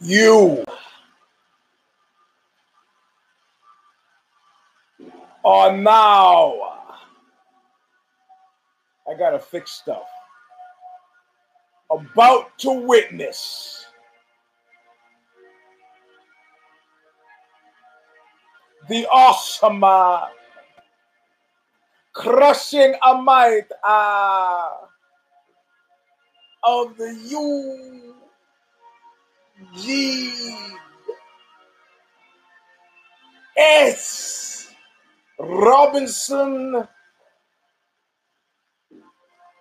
You are now. I gotta fix stuff. About to witness the awesome, uh, crushing a might uh, of the U G S Robinson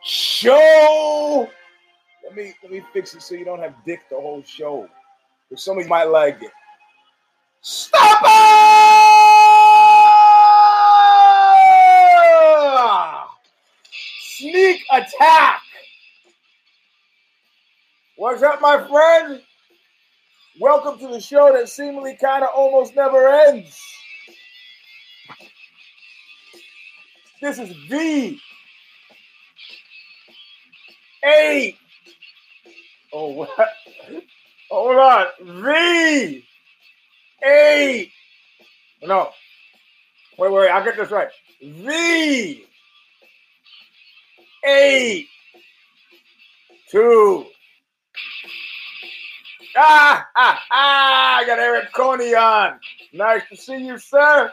show. Let me let me fix it so you don't have dick the whole show. Because somebody might like it. Stop it! Sneak attack. What's up, my friend? Welcome to the show that seemingly kind of almost never ends. This is V eight. Oh, what? Hold on. V eight. No. Wait, wait, I'll get this right. V eight two. Ah, ah, ah, I got Eric Coney on. Nice to see you, sir.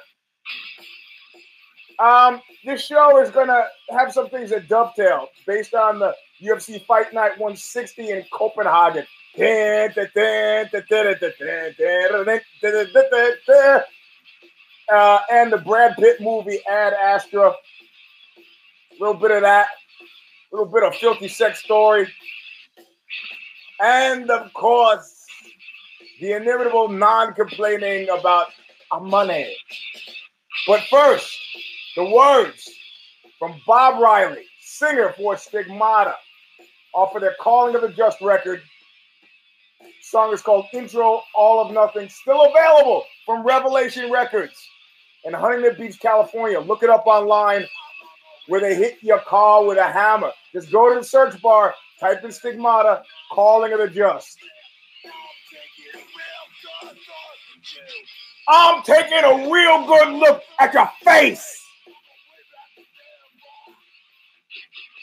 Um, this show is gonna have some things that dovetail based on the UFC Fight Night 160 in Copenhagen. Uh, and the Brad Pitt movie Ad Astra. A little bit of that. A little bit of filthy sex story. And of course, the inevitable non-complaining about money. But first, the words from Bob Riley, singer for Stigmata, off of their Calling of the Just record. song is called Intro All of Nothing, still available from Revelation Records in Huntington Beach, California. Look it up online where they hit your car with a hammer. Just go to the search bar, type in Stigmata, Calling of the Just. I'm taking a real good look at your face.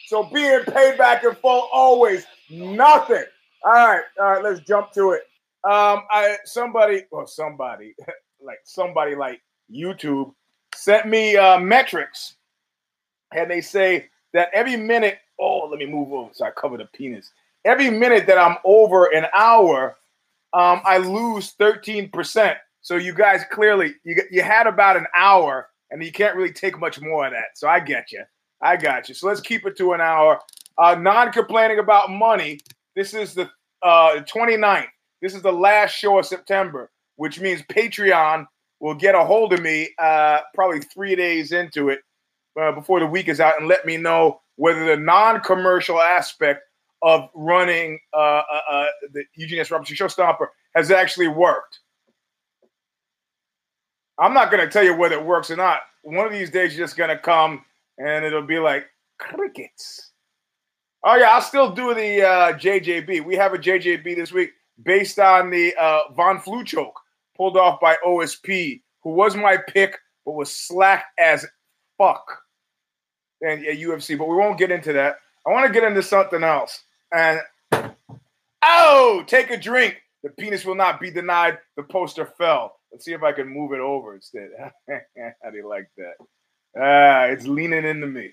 So being paid back in full always nothing. All right, all right, let's jump to it. Um, I somebody or somebody like somebody like YouTube sent me uh, metrics, and they say that every minute. Oh, let me move over so I cover the penis. Every minute that I'm over an hour, um, I lose thirteen percent. So you guys clearly you you had about an hour, and you can't really take much more of that. So I get you. I got you. So let's keep it to an hour. Uh, non complaining about money. This is the uh, 29th. This is the last show of September, which means Patreon will get a hold of me uh, probably three days into it uh, before the week is out and let me know whether the non commercial aspect of running uh, uh, uh the Eugene S. Robinson Show Stomper has actually worked. I'm not going to tell you whether it works or not. One of these days, you're just going to come and it'll be like crickets. Oh yeah, I'll still do the uh, JJB. We have a JJB this week based on the uh, Von Flue choke pulled off by OSP, who was my pick but was slack as fuck. And yeah, UFC, but we won't get into that. I want to get into something else. And oh, take a drink. The penis will not be denied. The poster fell. Let's see if I can move it over instead. How do you like that? Ah, it's leaning into me.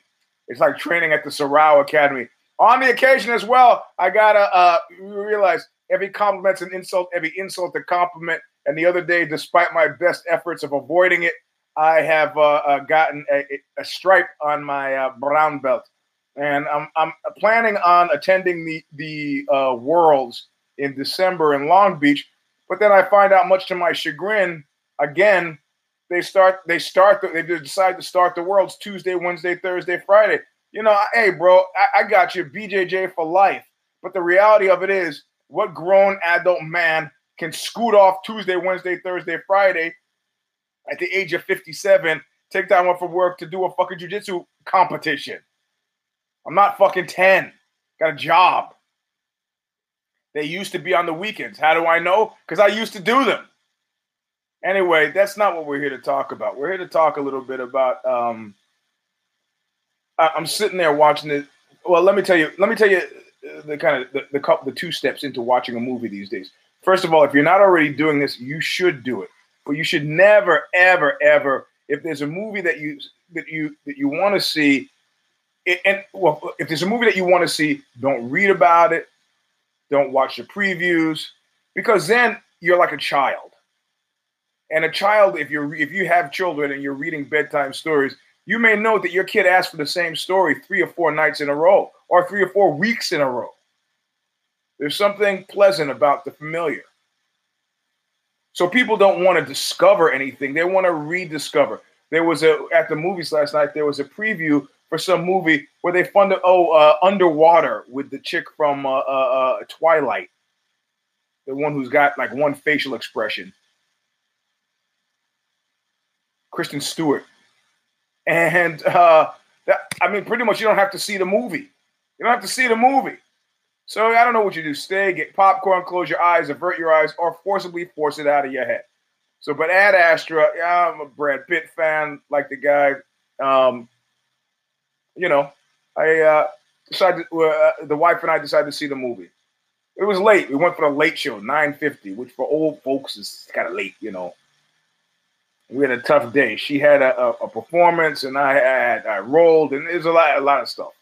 It's like training at the Sorrow Academy. On the occasion as well, I gotta uh, realize every compliment's an insult, every insult a compliment. And the other day, despite my best efforts of avoiding it, I have uh, uh, gotten a, a, stripe on my uh, brown belt, and I'm, I'm planning on attending the the uh, Worlds in December in Long Beach. But then I find out, much to my chagrin, again they start they start the, they decide to start the worlds Tuesday, Wednesday, Thursday, Friday. You know, hey, bro, I, I got you, BJJ for life. But the reality of it is, what grown adult man can scoot off Tuesday, Wednesday, Thursday, Friday at the age of 57, take time off from work to do a fucking jujitsu competition? I'm not fucking 10. got a job. They used to be on the weekends. How do I know? Because I used to do them. Anyway, that's not what we're here to talk about. We're here to talk a little bit about. Um, I, I'm sitting there watching it. Well, let me tell you. Let me tell you uh, the kind of the, the couple, the two steps into watching a movie these days. First of all, if you're not already doing this, you should do it. But you should never, ever, ever. If there's a movie that you that you that you want to see, and well, if there's a movie that you want to see, don't read about it, don't watch the previews, because then you're like a child. And a child, if you're if you have children and you're reading bedtime stories, you may know that your kid asked for the same story three or four nights in a row, or three or four weeks in a row. There's something pleasant about the familiar. So people don't want to discover anything; they want to rediscover. There was a at the movies last night. There was a preview for some movie where they funded oh uh, underwater with the chick from uh, uh, uh, Twilight, the one who's got like one facial expression. Kristen Stewart. And uh, that, I mean, pretty much you don't have to see the movie. You don't have to see the movie. So I don't know what you do. Stay, get popcorn, close your eyes, avert your eyes, or forcibly force it out of your head. So, but Ad Astra, yeah, I'm a Brad Pitt fan, like the guy. Um, you know, I uh, decided uh, the wife and I decided to see the movie. It was late. We went for the late show, 9:50, which for old folks is kind of late, you know we had a tough day. She had a, a, a performance, and I had I rolled, and there's a lot a lot of stuff.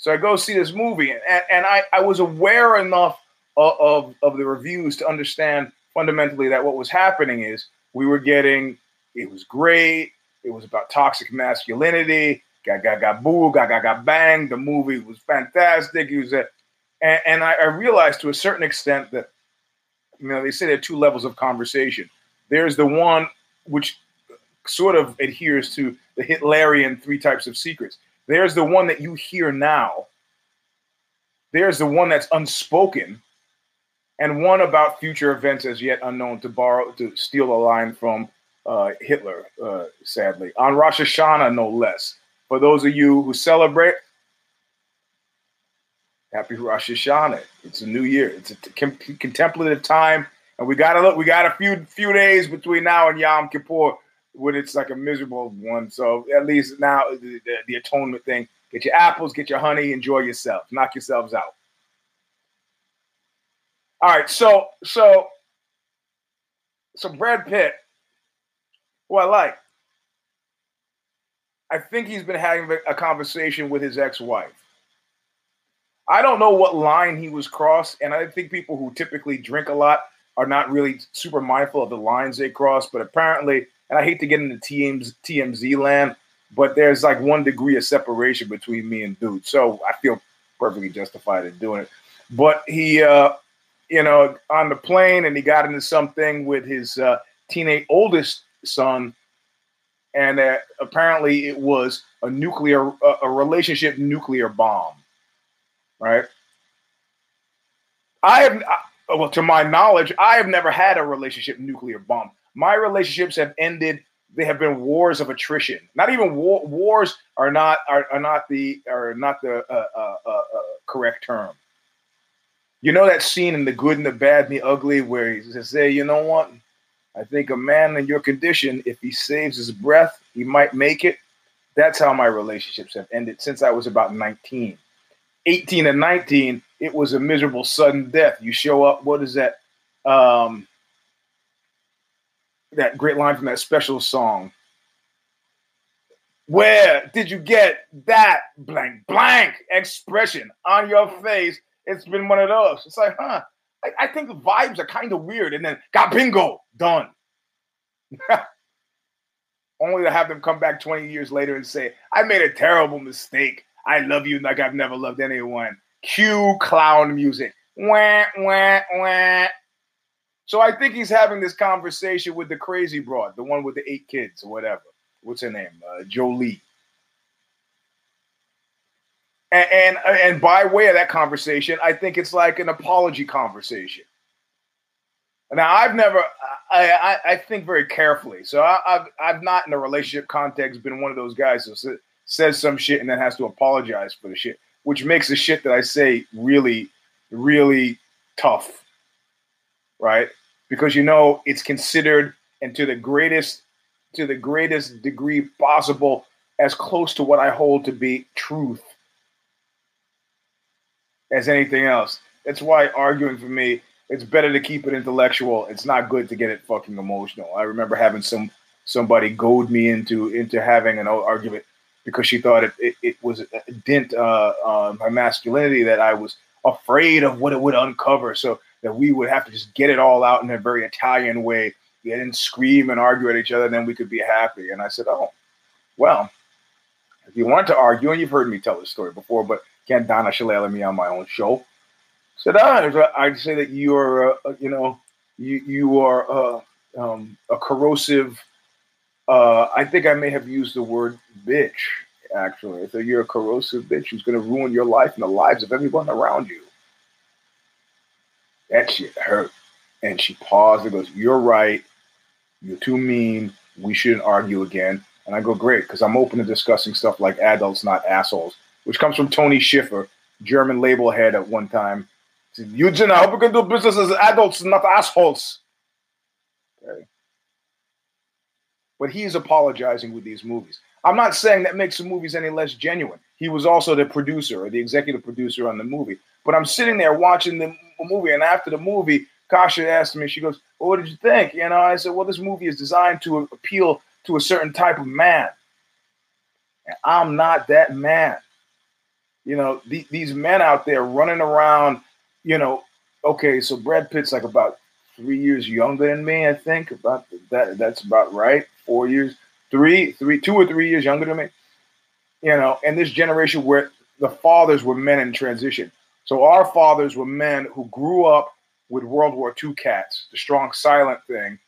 So I go see this movie, and, and I, I was aware enough of, of, of the reviews to understand fundamentally that what was happening is we were getting it was great. It was about toxic masculinity. Got got boo, got got bang. The movie was fantastic. It was a, and, and I, I realized to a certain extent that you know they say there are two levels of conversation. There's the one which sort of adheres to the Hitlerian three types of secrets. There's the one that you hear now. There's the one that's unspoken, and one about future events as yet unknown. To borrow, to steal a line from uh, Hitler, uh, sadly, on Rosh Hashanah, no less. For those of you who celebrate, happy Rosh Hashanah. It's a new year. It's a contemplative time and we got a look. We got a few few days between now and Yom Kippur when it's like a miserable one. So at least now the, the, the atonement thing. Get your apples, get your honey, enjoy yourself, knock yourselves out. All right, so so so Brad Pitt, who I like, I think he's been having a conversation with his ex-wife. I don't know what line he was crossed, and I think people who typically drink a lot are not really super mindful of the lines they cross. But apparently, and I hate to get into TMZ, TMZ land, but there's like one degree of separation between me and dude. So I feel perfectly justified in doing it. But he, uh, you know, on the plane and he got into something with his uh, teenage oldest son. And uh, apparently it was a nuclear, a, a relationship nuclear bomb, right? I have, well, to my knowledge, I have never had a relationship nuclear bomb. My relationships have ended. They have been wars of attrition. Not even war, wars are not are, are not the are not the uh, uh, uh, uh, correct term. You know that scene in The Good and the Bad and the Ugly where he says, "Say, you know what? I think a man in your condition, if he saves his breath, he might make it." That's how my relationships have ended since I was about 19. 18 and 19, it was a miserable sudden death. You show up, what is that? Um, that great line from that special song. Where did you get that blank blank expression on your face? It's been one of those. It's like, huh? I, I think the vibes are kind of weird, and then got bingo done. Only to have them come back 20 years later and say, I made a terrible mistake. I love you like I've never loved anyone. Cue clown music. Wah, wah, wah. So I think he's having this conversation with the crazy broad, the one with the eight kids or whatever. What's her name? Uh, Jolie. And, and and by way of that conversation, I think it's like an apology conversation. Now I've never, I, I, I think very carefully. So I, have I've not in a relationship context been one of those guys who says some shit and then has to apologize for the shit. which makes the shit that I say really, really tough, right? Because you know it's considered and to the greatest to the greatest degree possible as close to what I hold to be truth as anything else. That's why arguing for me, it's better to keep it intellectual. It's not good to get it fucking emotional. I remember having some somebody goad me into into having an argument because she thought it, it, it was a dent uh, uh, my masculinity that I was afraid of what it would uncover. So that we would have to just get it all out in a very Italian way, and scream and argue at each other, and then we could be happy. And I said, oh, well, if you want to argue, and you've heard me tell this story before, but can't Donna Shalala me on my own show. I said, ah, I'd say that you are, uh, you know, you you are uh, um, a corrosive uh, I think I may have used the word bitch, actually. So you're a corrosive bitch who's going to ruin your life and the lives of everyone around you. That shit hurt. And she paused and goes, You're right. You're too mean. We shouldn't argue again. And I go, Great, because I'm open to discussing stuff like adults, not assholes, which comes from Tony Schiffer, German label head at one time. Eugene, I hope we can do business as adults, not assholes. Okay but he's apologizing with these movies. I'm not saying that makes the movies any less genuine. He was also the producer or the executive producer on the movie. But I'm sitting there watching the movie, and after the movie, Kasha asked me, she goes, well, What did you think? You know, I said, Well, this movie is designed to appeal to a certain type of man. And I'm not that man. You know, the, these men out there running around, you know, okay, so Brad Pitt's like about three years younger than me, I think. About that, that's about right four years, three, three, two or three years younger than me. You know, and this generation where the fathers were men in transition. So our fathers were men who grew up with World War II cats, the strong silent thing.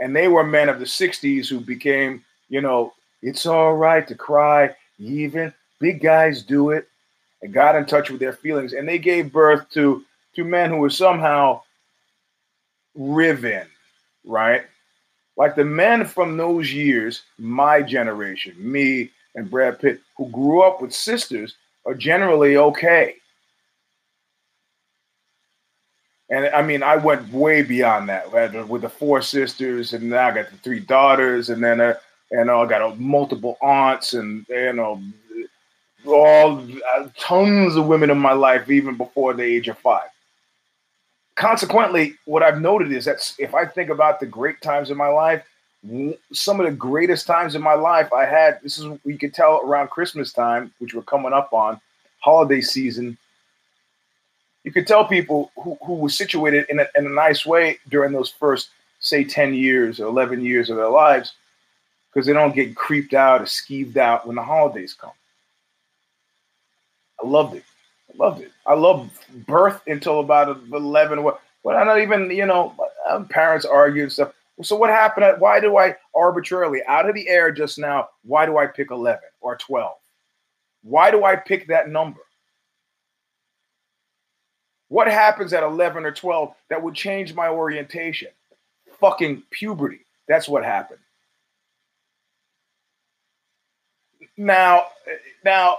And they were men of the 60s who became, you know, it's all right to cry, even big guys do it, and got in touch with their feelings. And they gave birth to, to men who were somehow riven, right? like the men from those years, my generation, me and Brad Pitt, who grew up with sisters, are generally okay. And I mean, I went way beyond that with the four sisters, and now I got the three daughters, and then uh, and I got uh, multiple aunts, and you know, all uh, tons of women in my life, even before the age of five consequently, what I've noted is that if I think about the great times in my life, some of the greatest times in my life I had, this is we could tell around Christmas time, which we're coming up on, holiday season. You could tell people who, who were situated in a, in a nice way during those first, say, 10 years or 11 years of their lives, because they don't get creeped out or skeeved out when the holidays come. I loved it I loved it. I loved birth until about eleven. What? Well, I not even you know. Uh, parents argue and stuff. So what happened? Why do I arbitrarily out of the air just now? Why do I pick eleven or twelve? Why do I pick that number? What happens at 11 or 12 that would change my orientation? Fucking puberty. That's what happened. Now, now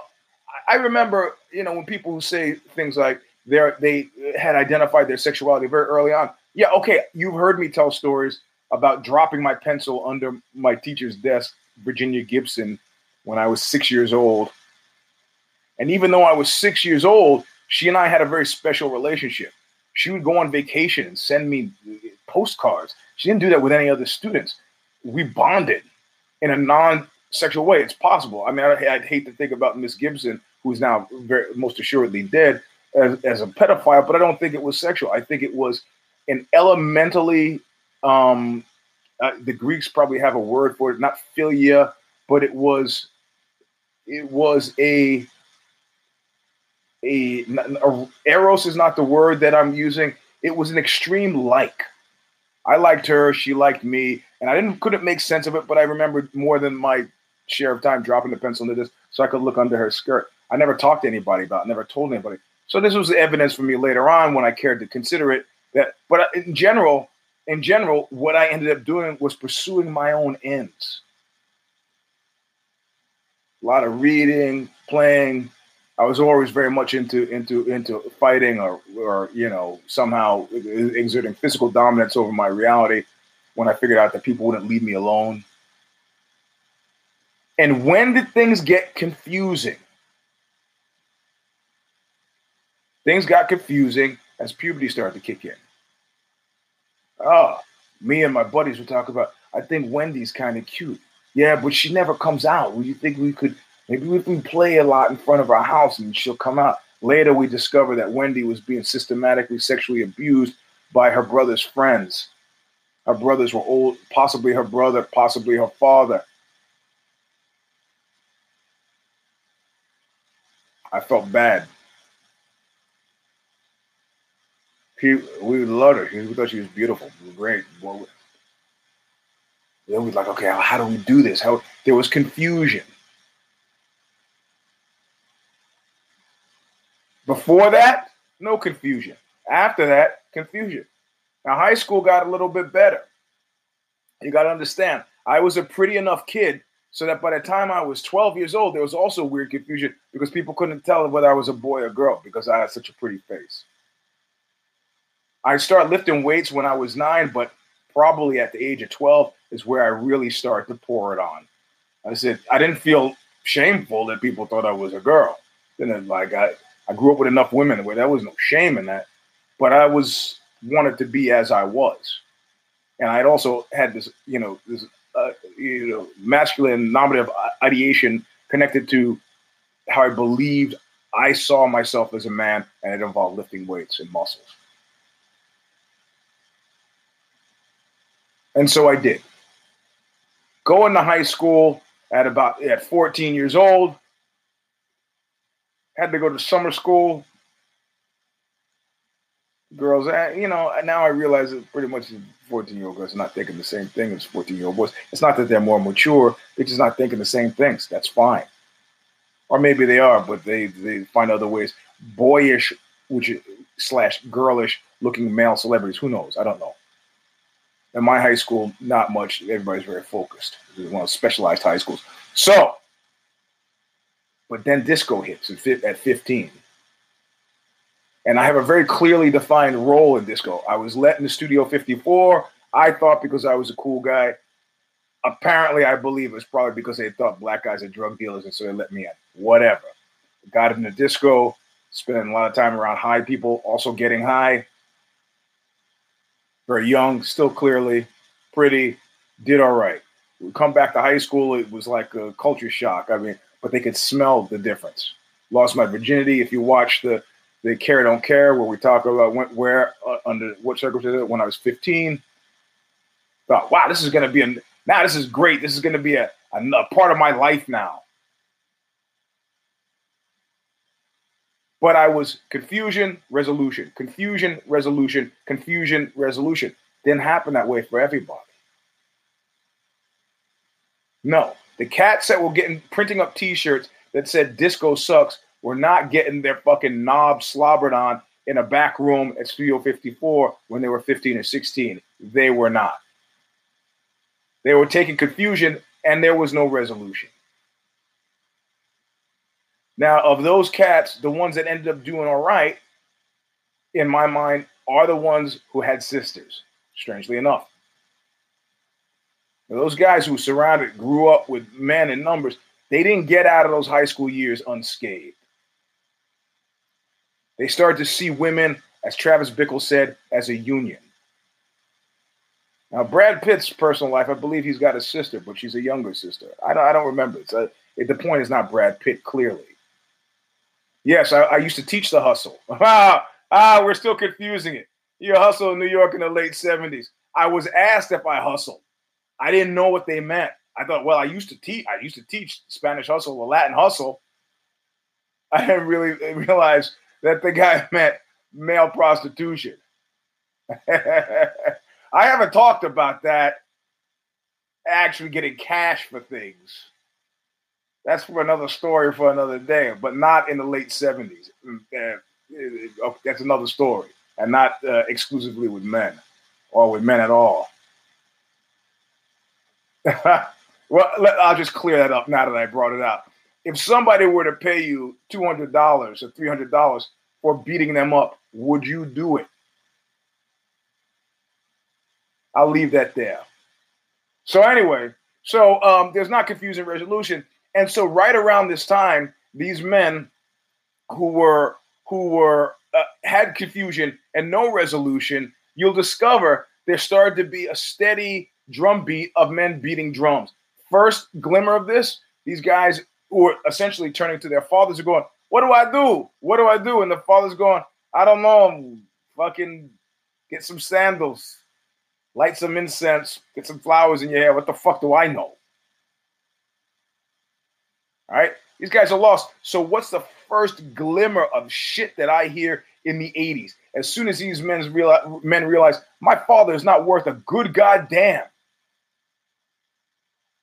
I remember, you know, when people who say things like they they had identified their sexuality very early on. Yeah, okay, you've heard me tell stories about dropping my pencil under my teacher's desk, Virginia Gibson, when I was six years old. And even though I was six years old, she and I had a very special relationship. She would go on vacation and send me postcards. She didn't do that with any other students. We bonded in a non sexual way. It's possible. I mean, I, would hate to think about Miss Gibson, who's now very most assuredly dead, as, as a pedophile, but I don't think it was sexual. I think it was an elementally. Um, uh, the Greeks probably have a word for it, not philia, but it was it was a a, a eros is not the word that I'm using. It was an extreme like. I liked her, she liked me, and I didn't couldn't make sense of it, but I remembered more than my share of time dropping the pencil into this so I could look under her skirt. I never talked to anybody about it, never told anybody. So this was evidence for me later on when I cared to consider it that but in general, in general, what I ended up doing was pursuing my own ends. A lot of reading, playing, I was always very much into into into fighting or or you know somehow exerting physical dominance over my reality when I figured out that people wouldn't leave me alone. And when did things get confusing? Things got confusing as puberty started to kick in. Oh, me and my buddies would talk about, I think Wendy's kind of cute. Yeah, but she never comes out. Would you think we could maybe if we play a lot in front of our house and she'll come out? Later, we discover that Wendy was being systematically sexually abused by her brother's friends. Her brothers were old, possibly her brother, possibly her father. I felt bad. He, we loved her. We thought she was beautiful. Great. Well, then we like, okay, how do we do this? How there was confusion. Before that, no confusion. After that, confusion. Now, high school got a little bit better. You got to understand, I was a pretty enough kid so that by the time I was 12 years old, there was also weird confusion because people couldn't tell whether I was a boy or girl because I had such a pretty face. I started lifting weights when I was nine, but probably at the age of 12 is where I really started to pour it on. I said, I didn't feel shameful that people thought I was a girl. Then, like, I, I grew up with enough women where there was no shame in that, but I was wanted to be as I was. And I'd also had this, you know, this, uh, you know, masculine normative ideation connected to how I believed I saw myself as a man, and it involved lifting weights and muscles. And so I did. Going to high school at about at 14 years old. Had to go to summer school. Girls, you know, now I realize that pretty much 14 year old girls are not thinking the same thing as 14 year old boys. It's not that they're more mature, they're just not thinking the same things. That's fine. Or maybe they are, but they, they find other ways. Boyish, which slash girlish looking male celebrities. Who knows? I don't know. In my high school, not much. Everybody's very focused. It was one of specialized high schools. So, but then disco hits at 15. And I have a very clearly defined role in disco. I was let in the Studio 54. I thought because I was a cool guy. Apparently, I believe it's probably because they thought black guys are drug dealers and so they let me in. Whatever. Got in the disco, spending a lot of time around high people, also getting high very young, still clearly pretty, did all right. We come back to high school, it was like a culture shock. I mean, but they could smell the difference. Lost my virginity. If you watch the the Care Don't Care, where we talk about when, where uh, under what circumstances when I was 15, thought, wow, this is going to be a now this is great. This is going to be a, a, a part of my life now. but I was confusion, resolution, confusion, resolution, confusion, resolution. Didn't happen that way for everybody. No, the cats that were getting printing up T-shirts that said "Disco sucks" were not getting their fucking knobs slobbered on in a back room at Studio 54 when they were 15 or 16. They were not. They were taking confusion, and there was no resolution. Now, of those cats, the ones that ended up doing all right, in my mind, are the ones who had sisters, strangely enough. Now, those guys who surrounded, grew up with men in numbers, they didn't get out of those high school years unscathed. They started to see women, as Travis Bickle said, as a union. Now, Brad Pitt's personal life, I believe he's got a sister, but she's a younger sister. I don't, I don't remember. It's a, it, the point is not Brad Pitt, clearly. Yes, I, I used to teach the hustle. ah, ah, we're still confusing it. You hustle in New York in the late 70s. I was asked if I hustled. I didn't know what they meant. I thought, well, I used to teach. I used to teach Spanish hustle or Latin hustle. I didn't really realize that the guy meant male prostitution. I haven't talked about that. Actually, getting cash for things that's for another story for another day, but not in the late 70s. Mm, uh, that's another story, and not uh, exclusively with men or with men at all. well, let, I'll just clear that up now that I brought it up. if somebody were to pay you $200 or $300 for beating them up, would you do it? I'll leave that there. So, anyway, so um, there's not confusing resolution. And so, right around this time, these men who were who were uh, had confusion and no resolution, you'll discover there started to be a steady drumbeat of men beating drums. First glimmer of this, these guys who are essentially turning to their fathers are going, What do I do? What do I do? And the father's going, I don't know. Fucking get some sandals, light some incense, get some flowers in your hair. What the fuck do I know? All right. These guys are lost. So, what's the first glimmer of shit that I hear in the 80s? As soon as these men realize, men realize my father is not worth a good goddamn.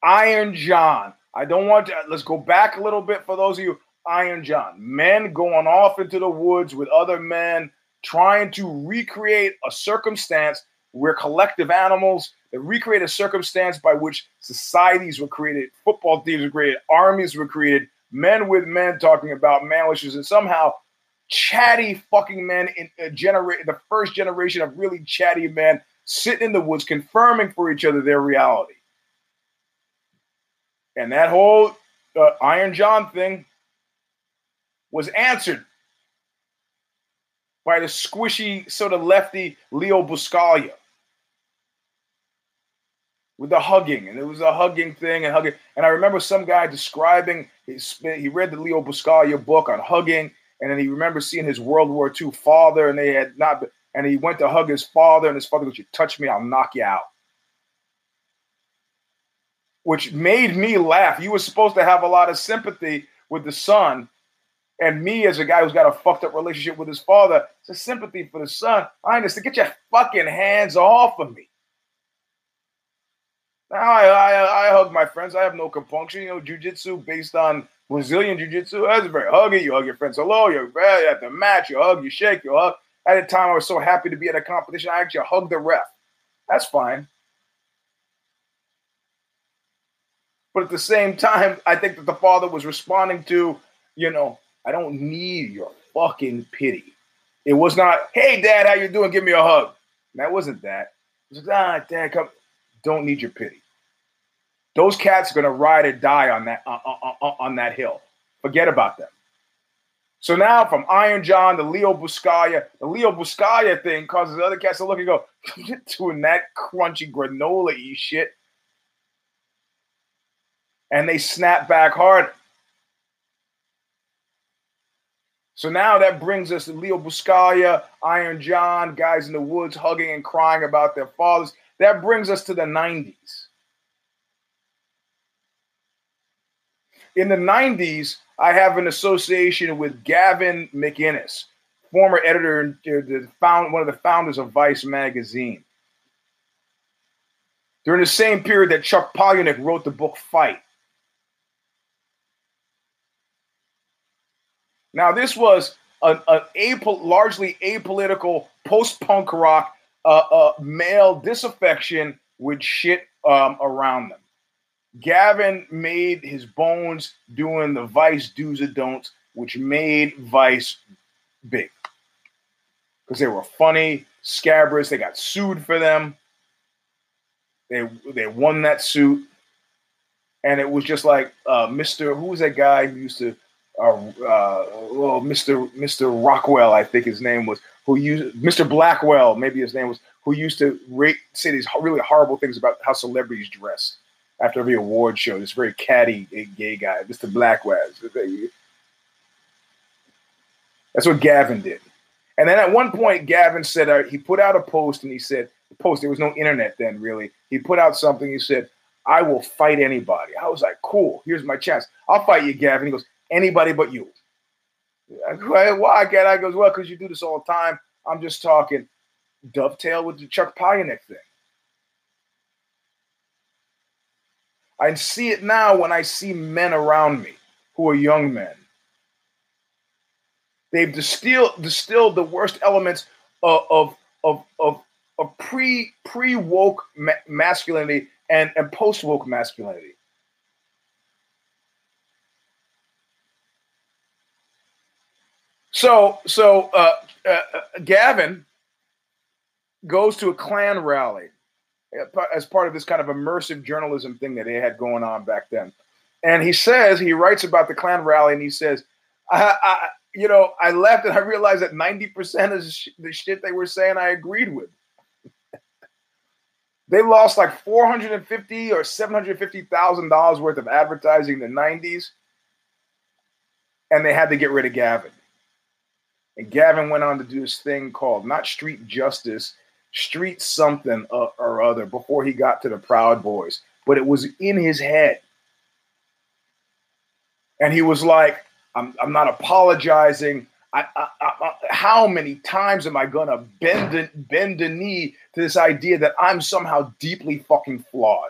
Iron John. I don't want to. Let's go back a little bit for those of you. Iron John. Men going off into the woods with other men, trying to recreate a circumstance where collective animals that recreate a circumstance by which societies were created, football teams were created, armies were created, men with men talking about man issues, and somehow chatty fucking men in generate the first generation of really chatty men sitting in the woods confirming for each other their reality. And that whole uh, Iron John thing was answered by the squishy, sort of lefty Leo Buscaglia with the hugging, and it was a hugging thing and hugging. And I remember some guy describing his, he read the Leo Buscaglia book on hugging, and then he remembers seeing his World War II father, and they had not, and he went to hug his father, and his father goes, "You touch me, I'll knock you out." Which made me laugh. You were supposed to have a lot of sympathy with the son. And me, as a guy who's got a fucked up relationship with his father, it's a sympathy for the son. I understand. Get your fucking hands off of me. Now I, I, I hug my friends. I have no compunction. You know, jujitsu based on Brazilian jiu-jitsu. That's very huggy. You hug your friends hello. You're at the match. You hug. You shake. You hug. At the time, I was so happy to be at a competition. I actually hugged the ref. That's fine. But at the same time, I think that the father was responding to, you know, I don't need your fucking pity. It was not, hey, dad, how you doing? Give me a hug. That wasn't that. It was, ah, dad, come. Don't need your pity. Those cats are to ride or die on that on, on, on that hill. Forget about them. So now from Iron John to Leo Buscaglia, the Leo Buscaglia thing causes other cats to look and go, doing that crunchy granola shit and they snap back hard. So now that brings us to Leo Buscaglia, Iron John, guys in the woods hugging and crying about their fathers. That brings us to the 90s. In the 90s, I have an association with Gavin McInnes, former editor and uh, found, one of the founders of Vice magazine. During the same period that Chuck Palahniuk wrote the book Fight. Now, this was an, an largely apolitical post-punk rock uh, uh, male disaffection with shit um, around them. Gavin made his bones doing the Vice do's and don'ts, which made Vice big because they were funny, scabrous. They got sued for them. They they won that suit, and it was just like uh, Mr. Who was that guy who used to uh, uh, well, Mr. Mr. Rockwell, I think his name was, who used Mr. Blackwell, maybe his name was, who used to rate, say these really horrible things about how celebrities dress after every award show. This very catty gay guy, Mr. Blackwell. That's what Gavin did. And then at one point, Gavin said uh, he put out a post and he said, the post, there was no internet then really. He put out something, he said, I will fight anybody. I was like, cool, here's my chance. I'll fight you, Gavin. He goes, anybody but you. Why, Cat? I goes, well, because you do this all the time. I'm just talking dovetail with the Chuck Palahniuk thing. I see it now when I see men around me who are young men. They've distilled, distilled the worst elements of, of, of, of, of pre pre woke ma- masculinity and, and post woke masculinity. So, so uh, uh, Gavin goes to a Klan rally uh, as part of this kind of immersive journalism thing that they had going on back then. And he says, he writes about the Klan rally and he says, I, I, you know, I left and I realized that 90% of the shit they were saying I agreed with. they lost like 450 or $750,000 worth of advertising in the 90s and they had to get rid of Gavin. And Gavin went on to do this thing called not street justice, street something or other before he got to the Proud Boys. But it was in his head. And he was like, I'm, I'm not apologizing. I, I, I, how many times am I to bend a, bend a knee to this idea that I'm somehow deeply fucking flawed?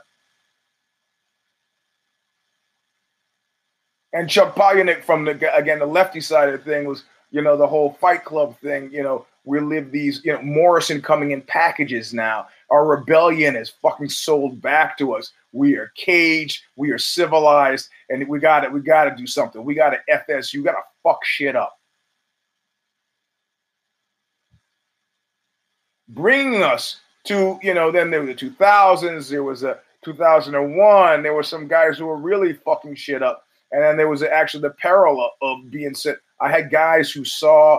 And Chuck Palahniuk from the again the lefty side of the thing was you know the whole Fight Club thing. You know we live these you know Morrison coming in packages now. Our rebellion is fucking sold back to us. We are caged. We are civilized, and we got it. We got to do something. We got to FS. You got to fuck shit up. Bringing us to you know then there were the 2000s. There was a 2001. There were some guys who were really fucking shit up and then there was actually the peril of being sent. I had guys who saw.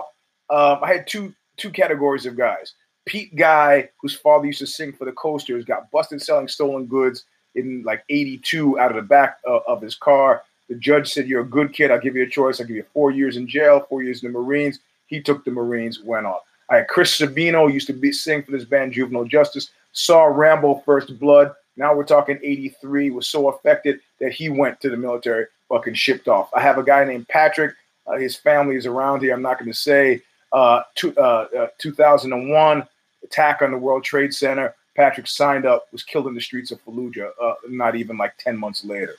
Um, I had two two categories of guys. Pete Guy, whose father used to sing for the Coasters, got busted selling stolen goods in like '82 out of the back of, of his car. The judge said, "You're a good kid. I'll give you a choice. I'll give you four years in jail, four years in the Marines." He took the Marines, went on. I had Chris Sabino, used to be sing for this band Juvenile Justice. Saw Rambo First Blood. Now we're talking '83. Was so affected that he went to the military fucking shipped off. I have a guy named Patrick. Uh, his family is around here. I'm not going to say. Uh, two, uh, uh 2001 attack on the World Trade Center. Patrick signed up, was killed in the streets of Fallujah. Uh, not even like 10 months later.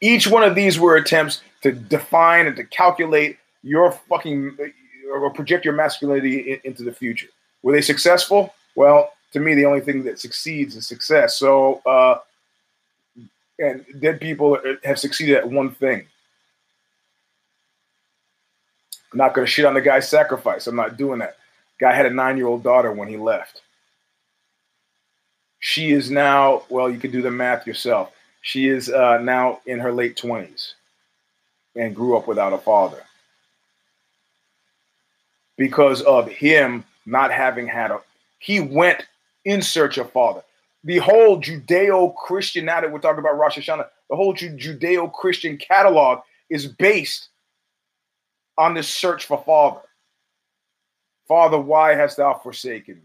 Each one of these were attempts to define and to calculate your fucking or project your masculinity in, into the future. Were they successful? Well, to me, the only thing that succeeds is success. So uh, and dead people have succeeded at one thing. I'm not going to shit on the guy's sacrifice. I'm not doing that. Guy had a nine year old daughter when he left. She is now, well, you can do the math yourself. She is uh, now in her late 20s and grew up without a father because of him not having had a. He went in search of father the whole Judeo-Christian, now that we're talking about Rosh Hashanah, the whole Judeo-Christian catalog is based on this search for Father. Father, why hast thou forsaken me?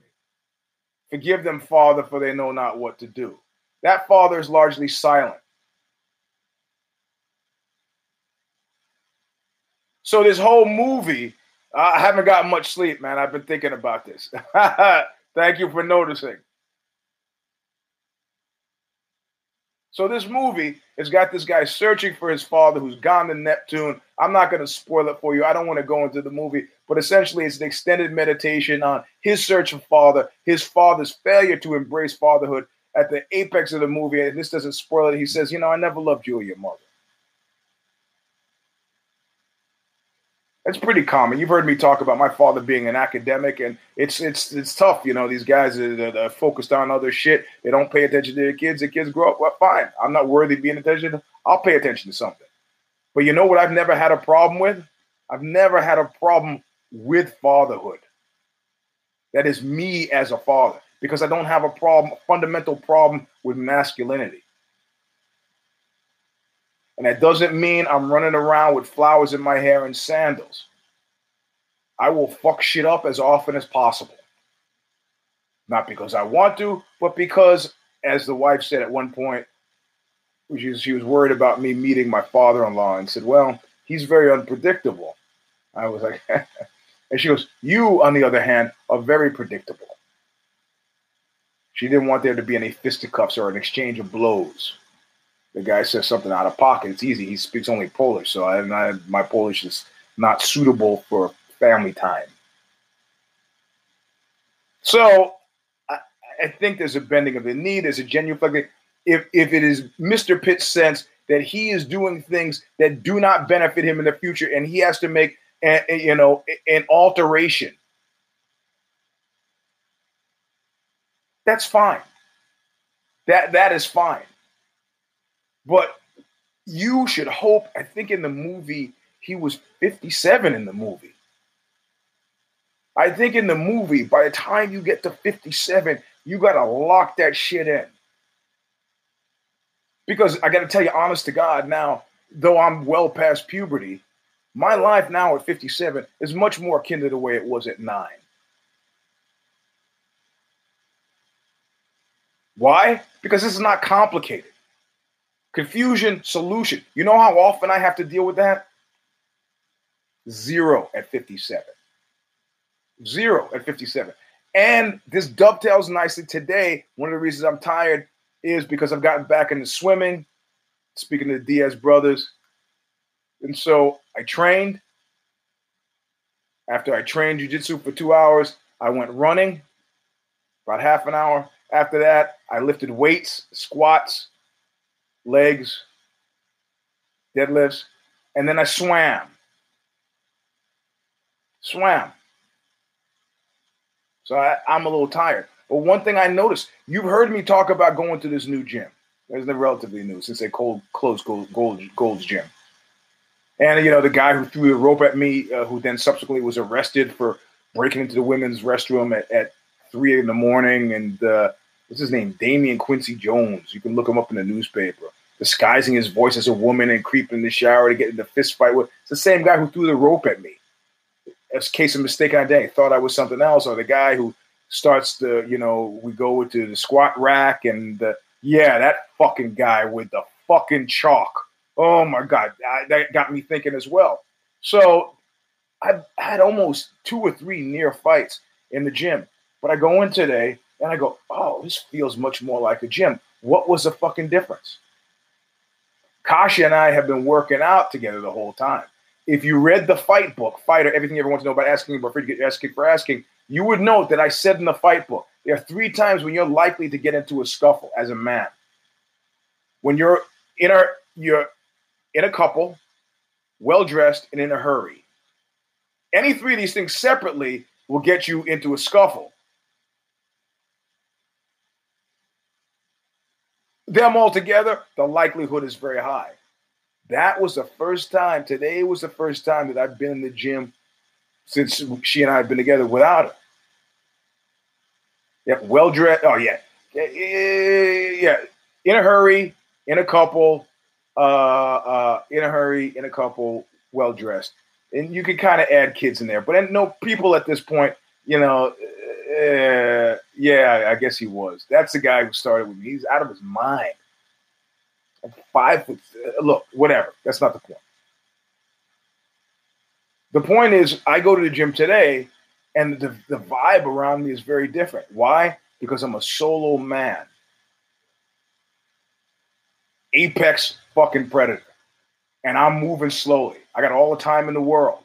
Forgive them, Father, for they know not what to do. That Father is largely silent. So this whole movie, I haven't gotten much sleep, man. I've been thinking about this. Thank you for noticing. So this movie has got this guy searching for his father who's gone to Neptune. I'm not going to spoil it for you. I don't want to go into the movie, but essentially it's an extended meditation on his search for father, his father's failure to embrace fatherhood. At the apex of the movie, and this doesn't spoil it, he says, "You know, I never loved you or your mother." It's pretty common. You've heard me talk about my father being an academic, and it's it's it's tough. You know, these guys are, are focused on other shit. They don't pay attention to their kids. The kids grow up. Well, fine. I'm not worthy of being attention. I'll pay attention to something. But you know what? I've never had a problem with. I've never had a problem with fatherhood. That is me as a father, because I don't have a problem, a fundamental problem with masculinity. And that doesn't mean I'm running around with flowers in my hair and sandals. I will fuck shit up as often as possible. Not because I want to, but because, as the wife said at one point, she was, worried about me meeting my father in law and said, Well, he's very unpredictable. I was like, and she goes, You, on the other hand, are very predictable. She didn't want there to be any fisticuffs or an exchange of blows the guy says something out of pocket, it's easy. He speaks only Polish, so I, I, my Polish is not suitable for family time. So I, I think there's a bending of the knee. There's a genuine If if it is Mr. Pitt's sense that he is doing things that do not benefit him in the future, and he has to make, a, a, you know, an alteration. That's fine. That that is fine. But you should hope. I think in the movie he was 57 in the movie. I think in the movie, by the time you get to 57, you got to lock that shit in. Because I got to tell you, honest to God, now, though I'm well past puberty, my life now at 57 is much more akin to the way it was at nine. Why? Because this is not complicated. Confusion, solution. You know how often I have to deal with that? Zero at 57. Zero at 57. And this dovetails nicely today. One of the reasons I'm tired is because I've gotten back into swimming, speaking to the Diaz brothers. And so I trained. After I trained jujitsu for two hours, I went running about half an hour. After that, I lifted weights, squats, legs, deadlifts, and then I swam. Swam. So I, am a little tired. But one thing I noticed, you've heard me talk about going to this new gym. It's relatively new since they closed Gold, Gold, Gold's gym. And, you know, the guy who threw the rope at me, uh, who then subsequently was arrested for breaking into the women's restroom at, at three in the morning. And uh, what's his name? Damian Quincy Jones. You can look him up in the newspaper. Disguising his voice as a woman and creeping in the shower to get in the fist fight with. It's the same guy who threw the rope at me as case of mistaken identity. Thought I was something else, or the guy who starts the, you know, we go to the squat rack and the, yeah, that fucking guy with the fucking chalk. Oh my god, I, that got me thinking as well. So I've had almost two or three near fights in the gym, but I go in today and I go, oh, this feels much more like a gym. What was the fucking difference? Kasha and I have been working out together the whole time if you read the fight book, Fighter, everything you ever want to know about asking about asking for asking, you would note that I said in the fight book, there are three times when you're likely to get into a scuffle as a man. When you're in a you're in a couple, well dressed, and in a hurry. Any three of these things separately will get you into a scuffle. Them all together, the likelihood is very high. That was the first time. Today was the first time that I've been in the gym since she and I have been together without her. Yeah, well dressed. Oh yeah, yeah. In a hurry, in a couple, uh, uh, in a hurry, in a couple, well dressed, and you can kind of add kids in there. But no people at this point, you know. Uh, yeah, I guess he was. That's the guy who started with me. He's out of his mind five foot. Uh, look, whatever. That's not the point. The point is, I go to the gym today, and the, the vibe around me is very different. Why? Because I'm a solo man. Apex fucking predator. And I'm moving slowly. I got all the time in the world.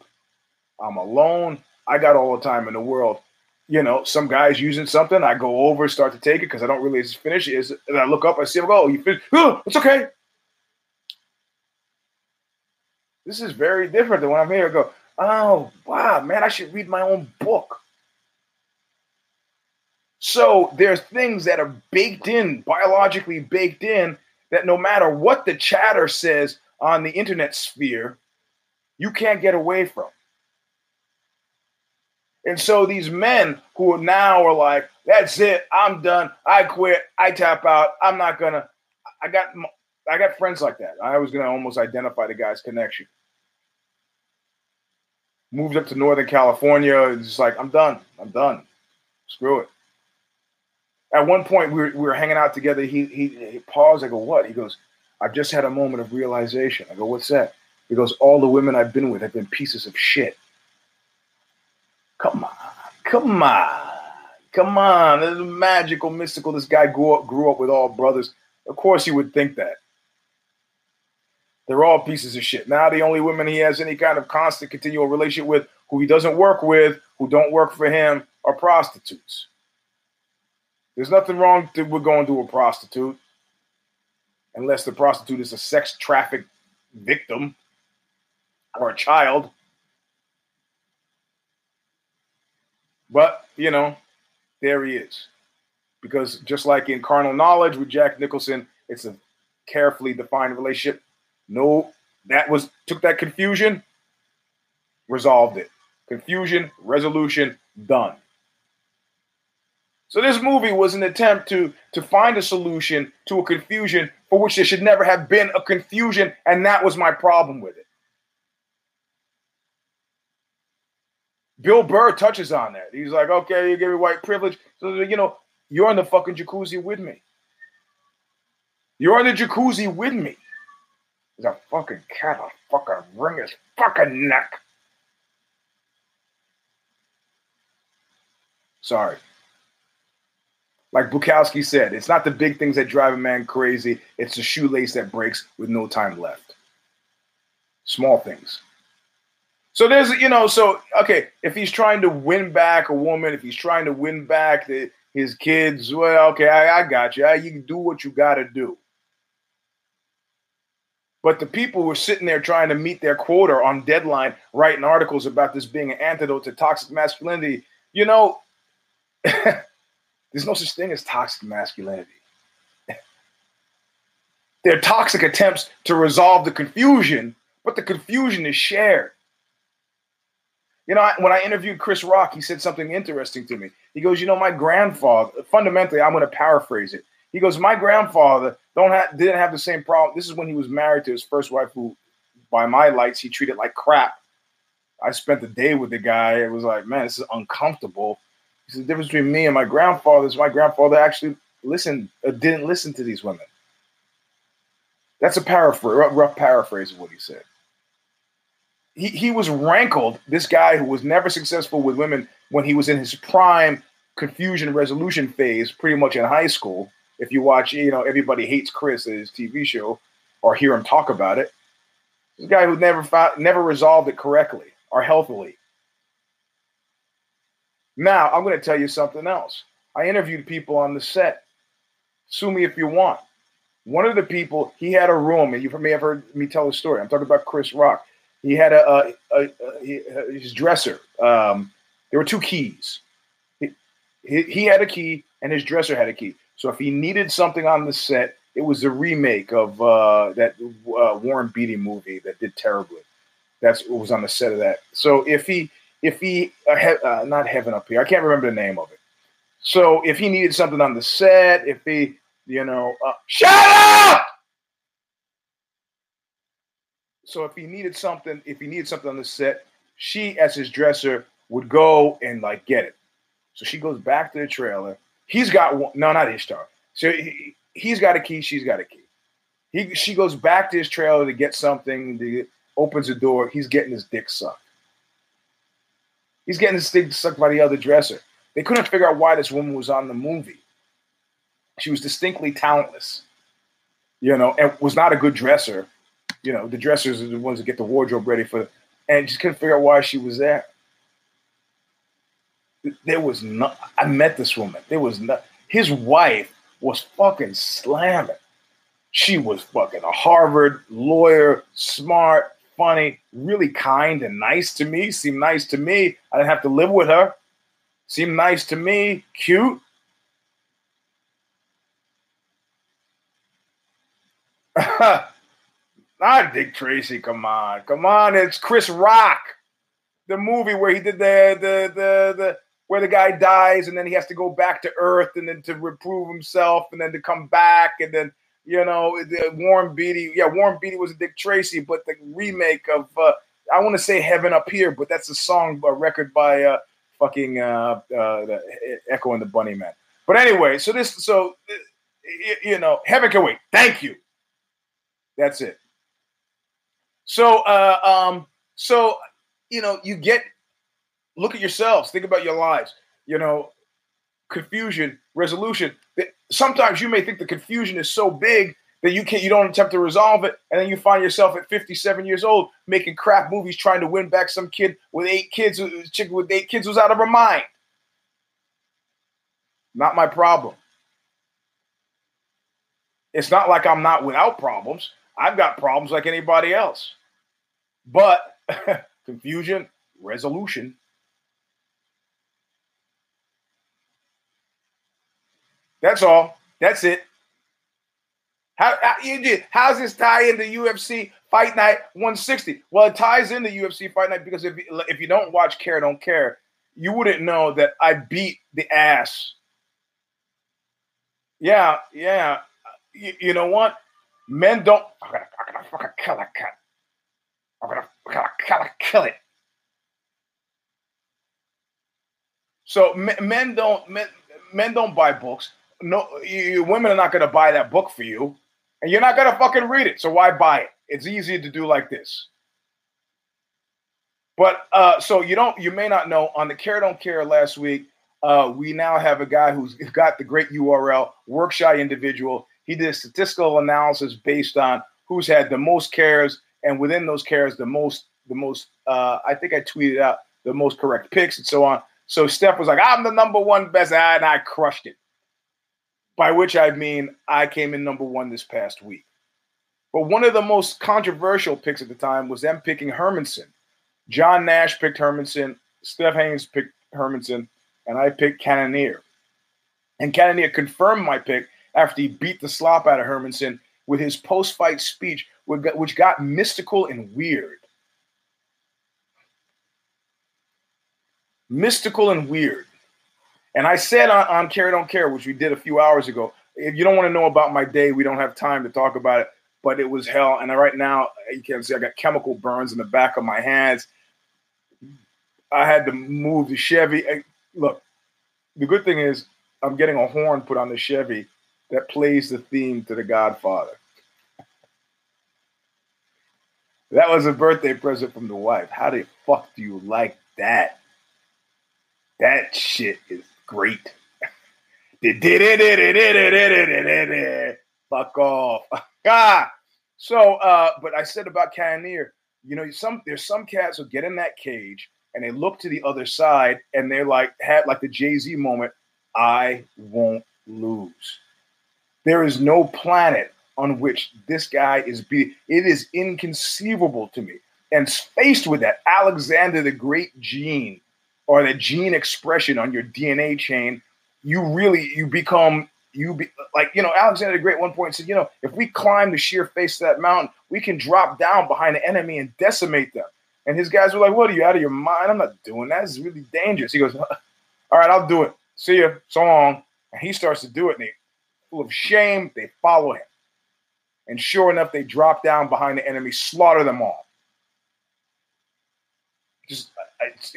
I'm alone. I got all the time in the world. You know, some guy's using something. I go over, start to take it because I don't really finish it. And I look up, I see him go, oh, you finish. Oh, it's okay. This is very different than when I'm here. I go, oh wow, man, I should read my own book. So there's things that are baked in, biologically baked in, that no matter what the chatter says on the internet sphere, you can't get away from. And so these men who now are like, that's it, I'm done, I quit, I tap out, I'm not gonna. I got I got friends like that. I was gonna almost identify the guy's connection moved up to Northern California. Just like, I'm done. I'm done. Screw it. At one point, we were, we were hanging out together. He, he, he paused. I go, what? He goes, I've just had a moment of realization. I go, what's that? He goes, all the women I've been with have been pieces of shit. Come on. Come on. Come on. This is magical, mystical. This guy grew up, grew up with all brothers. Of course, you would think that. They're all pieces of shit. Now the only women he has any kind of constant continual relationship with, who he doesn't work with, who don't work for him, are prostitutes. There's nothing wrong with going to a prostitute. unless the prostitute is a sex traffic victim or a child. But, you know, there he is. Because just like in Carnal Knowledge with Jack Nicholson, it's a carefully defined relationship. No, that was took that confusion, resolved it. Confusion, resolution, done. So this movie was an attempt to to find a solution to a confusion for which there should never have been a confusion, and that was my problem with it. Bill Burr touches on that. He's like, okay, you give me white privilege. So, you know, you're in the fucking jacuzzi with me. You're in the jacuzzi with me. There's a fucking cat, a fucking wring his fucking neck. Sorry. Like Bukowski said, it's not the big things that drive a man crazy, it's the shoelace that breaks with no time left. Small things. So there's, you know, so okay, if he's trying to win back a woman, if he's trying to win back the, his kids, well, okay, I, I got you. You can do what you got to do. But the people who are sitting there trying to meet their quota on deadline, writing articles about this being an antidote to toxic masculinity, you know, there's no such thing as toxic masculinity. They're toxic attempts to resolve the confusion, but the confusion is shared. You know, when I interviewed Chris Rock, he said something interesting to me. He goes, "You know, my grandfather. Fundamentally, I'm going to paraphrase it. He goes, my grandfather don't didn't have the same problem. This is when he was married to his first wife, who, by my lights, he treated like crap. I spent the day with the guy. It was like, man, this is uncomfortable. He said, the difference between me and my grandfather is my grandfather actually listened, uh, didn't listen to these women. That's a paraphrase, rough paraphrase of what he said he, he was rankled, this guy who was never successful with women when he was in his prime confusion resolution phase, pretty much in high school. If you watch, you know, Everybody Hates Chris, his TV show, or hear him talk about it. This guy who never found, never resolved it correctly or healthily. Now, I'm going to tell you something else. I interviewed people on the set. Sue me if you want. One of the people, he had a room, and you may have heard me tell the story. I'm talking about Chris Rock he had a, a, a, a his dresser. Um, there were two keys. He, he, he had a key, and his dresser had a key. So if he needed something on the set, it was a remake of uh, that uh, Warren Beatty movie that did terribly. That's what was on the set of that. So if he if he uh, he, uh, not heaven up here, I can't remember the name of it. So if he needed something on the set, if he you know, uh, shut up. So if he needed something, if he needed something on the set, she as his dresser would go and like get it. So she goes back to the trailer. He's got one. No, not Ishtar. So he, he's got a key. She's got a key. He she goes back to his trailer to get something. To, opens the door. He's getting his dick sucked. He's getting his dick sucked by the other dresser. They couldn't figure out why this woman was on the movie. She was distinctly talentless, you know, and was not a good dresser you know, the dressers are the ones that get the wardrobe ready for, and just couldn't figure out why she was there. There was not. I met this woman. There was not. His wife was fucking slamming. She was fucking a Harvard lawyer, smart, funny, really kind and nice to me. Seemed nice to me. I didn't have to live with her. Seemed nice to me. Cute. Not Dick Tracy. Come on, come on. It's Chris Rock, the movie where he did the the the the where the guy dies and then he has to go back to Earth and then to reprove himself and then to come back and then you know Warren Beatty. Yeah, Warren Beatty was a Dick Tracy, but the remake of uh, I want to say Heaven Up Here, but that's a song, a record by uh, fucking uh, uh, Echo and the Bunnymen. But anyway, so this so you know Heaven Can Wait. Thank you. That's it. So, uh, um, so you know, you get look at yourselves, think about your lives. You know, confusion, resolution. Sometimes you may think the confusion is so big that you can't, you don't attempt to resolve it, and then you find yourself at 57 years old making crap movies, trying to win back some kid with eight kids, chick with eight kids who's out of her mind. Not my problem. It's not like I'm not without problems. I've got problems like anybody else. But confusion, resolution. That's all. That's it. How, how you did? How's this tie into UFC Fight Night 160? Well, it ties into UFC Fight Night because if if you don't watch Care Don't Care, you wouldn't know that I beat the ass. Yeah, yeah. You, you know what? Men don't. I'm gonna, I'm gonna fucking kill that cat. I'm gonna, I'm gonna, gonna kill it. So men don't men, men don't buy books. No, you, women are not going to buy that book for you, and you're not going to fucking read it. So why buy it? It's easier to do like this. But uh, so you don't, you may not know on the Care Don't Care last week, uh, we now have a guy who's got the great URL, Workshy Individual. He did a statistical analysis based on who's had the most cares, and within those cares, the most, the most. Uh, I think I tweeted out the most correct picks and so on. So Steph was like, "I'm the number one best," and I crushed it. By which I mean I came in number one this past week. But one of the most controversial picks at the time was them picking Hermansson. John Nash picked Hermansson. Steph Haynes picked Hermansson, and I picked Cannonier. And Cannonier confirmed my pick after he beat the slop out of Hermansson with his post-fight speech, which got mystical and weird. Mystical and weird. And I said on, on Care Don't Care, which we did a few hours ago, if you don't want to know about my day, we don't have time to talk about it, but it was hell. And right now, you can see I got chemical burns in the back of my hands. I had to move the Chevy. Look, the good thing is I'm getting a horn put on the Chevy that plays the theme to The Godfather. That was a birthday present from the wife. How the fuck do you like that? That shit is great. Fuck off. ah. So, uh, but I said about Cannonier, you know, some there's some cats who get in that cage and they look to the other side and they're like had like the Jay-Z moment, I won't lose. There is no planet on which this guy is be it is inconceivable to me. And faced with that, Alexander the Great gene or the gene expression on your DNA chain, you really you become you be like you know Alexander the Great one point said you know if we climb the sheer face of that mountain we can drop down behind the enemy and decimate them. And his guys were like what are you out of your mind? I'm not doing that. It's really dangerous. He goes all right I'll do it. See you so long. And he starts to do it and of shame they follow him and sure enough they drop down behind the enemy slaughter them all just it's,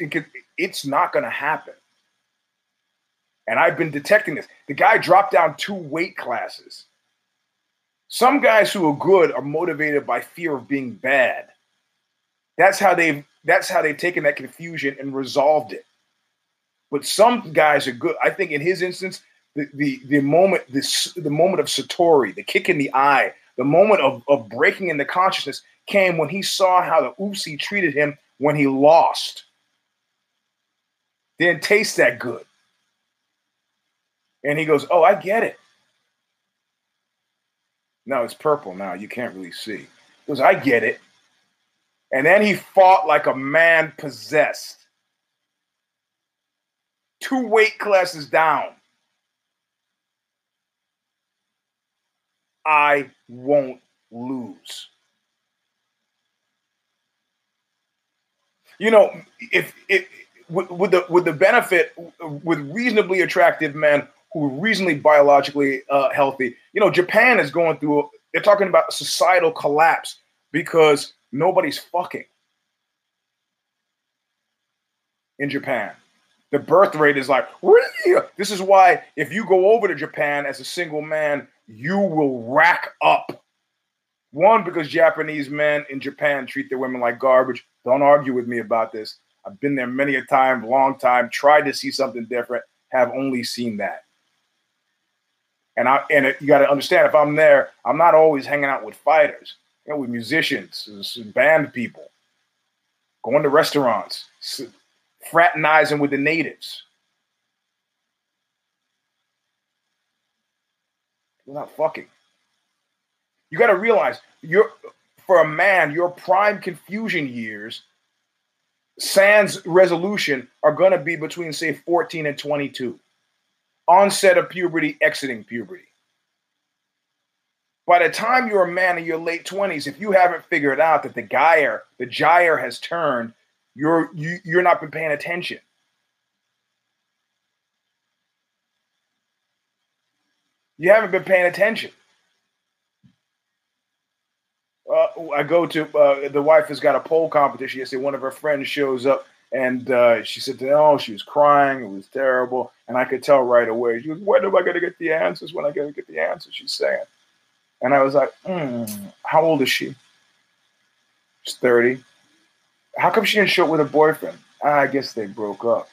it's not going to happen and I've been detecting this. The guy dropped down two weight classes. Some guys who are good are motivated by fear of being bad. That's how they've that's how they've taken that confusion and resolved it. But some guys are good. I think in his instance, the the, the moment this the moment of Satori, the kick in the eye, the moment of, of breaking into consciousness came when he saw how the Uzi treated him when he lost. Didn't taste that good. And he goes, Oh, I get it. No, it's purple now. You can't really see. He goes, I get it. And then he fought like a man possessed. Two weight classes down. I won't lose. You know, if it with the with the benefit with reasonably attractive men who are reasonably biologically uh, healthy. You know, Japan is going through, they're talking about societal collapse because nobody's fucking in Japan. The birth rate is like? This is why if you go over to Japan as a single man, you will rack up. One, because Japanese men in Japan treat their women like garbage. Don't argue with me about this. I've been there many a time, long time, tried to see something different, have only seen that. And I and it, you got to understand, if I'm there, I'm not always hanging out with fighters, you know, with musicians, band people, going to restaurants, fraternizing with the natives. We're not fucking. You got to realize you're for a man, your prime confusion years, sans resolution, are going to be between say 14 and 22. Onset of puberty, exiting puberty. By the time you're a man in your late 20s, if you haven't figured out that the gyre, the gyre has turned, you're you, you're not been paying attention. You haven't been paying attention. Uh, I go to uh, the wife has got a pole competition. Yesterday, one of her friends shows up, and uh, she said, "Oh, she was crying. It was terrible." And I could tell right away. She was, "When am I going to get the answers? When I going to get the answers?" She's saying, and I was like, mm, "How old is she?" She's thirty. How come she didn't show up with a boyfriend? I guess they broke up.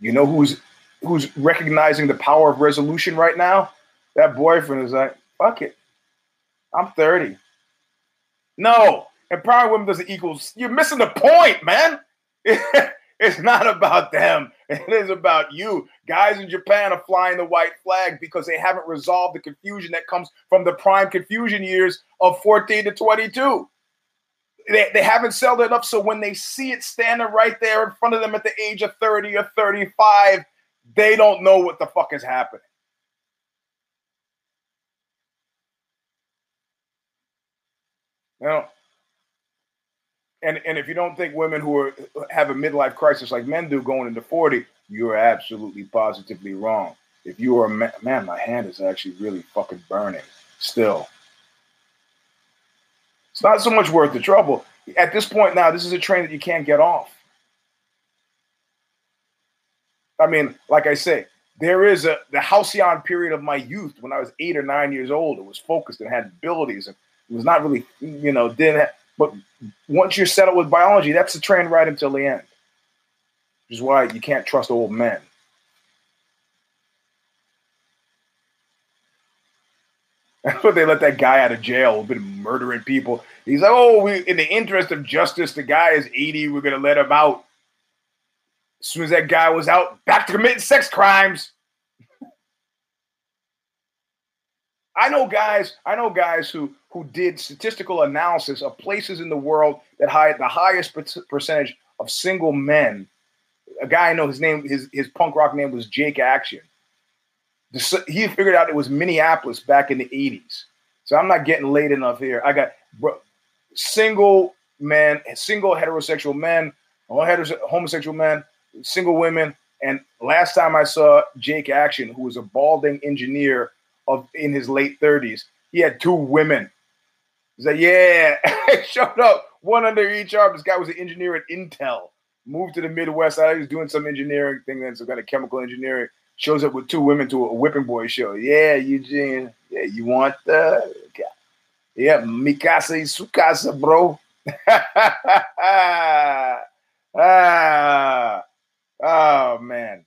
You know who's who's recognizing the power of resolution right now? That boyfriend is like, fuck it. I'm 30. No, empowering women doesn't equal. You're missing the point, man. it's not about them. It is about you. Guys in Japan are flying the white flag because they haven't resolved the confusion that comes from the prime confusion years of 14 to 22 they, they haven't sold it up. So when they see it standing right there in front of them at the age of 30 or 35, they don't know what the fuck is happening. You know, and and if you don't think women who are have a midlife crisis like men do going into 40, you are absolutely positively wrong. If you are a man my hand is actually really fucking burning still. It's not so much worth the trouble. At this point now, this is a train that you can't get off. I mean, like I say, there is a the halcyon period of my youth when I was eight or nine years old. It was focused and had abilities, and it was not really, you know, didn't. Have, but once you're settled with biology, that's the train ride until the end. Which is why you can't trust old men. That's what they let that guy out of jail, been murdering people. He's like, oh, we, in the interest of justice, the guy is 80. We're going to let him out. As soon as that guy was out, back to committing sex crimes. I know guys, I know guys who who did statistical analysis of places in the world that had the highest percentage of single men. A guy I know, his name, his his punk rock name was Jake Action. He figured out it was Minneapolis back in the 80s. So I'm not getting late enough here. I got bro, single men, single heterosexual men, homosexual men, single women. And last time I saw Jake Action, who was a balding engineer of in his late 30s, he had two women. He's like, yeah, showed up, one under each arm. This guy was an engineer at Intel, moved to the Midwest. I was doing some engineering thing, then some kind of chemical engineering. Shows up with two women to a whipping boy show. Yeah, Eugene. Yeah, you want the yeah, Mikasa y su casa, bro. ah, oh man.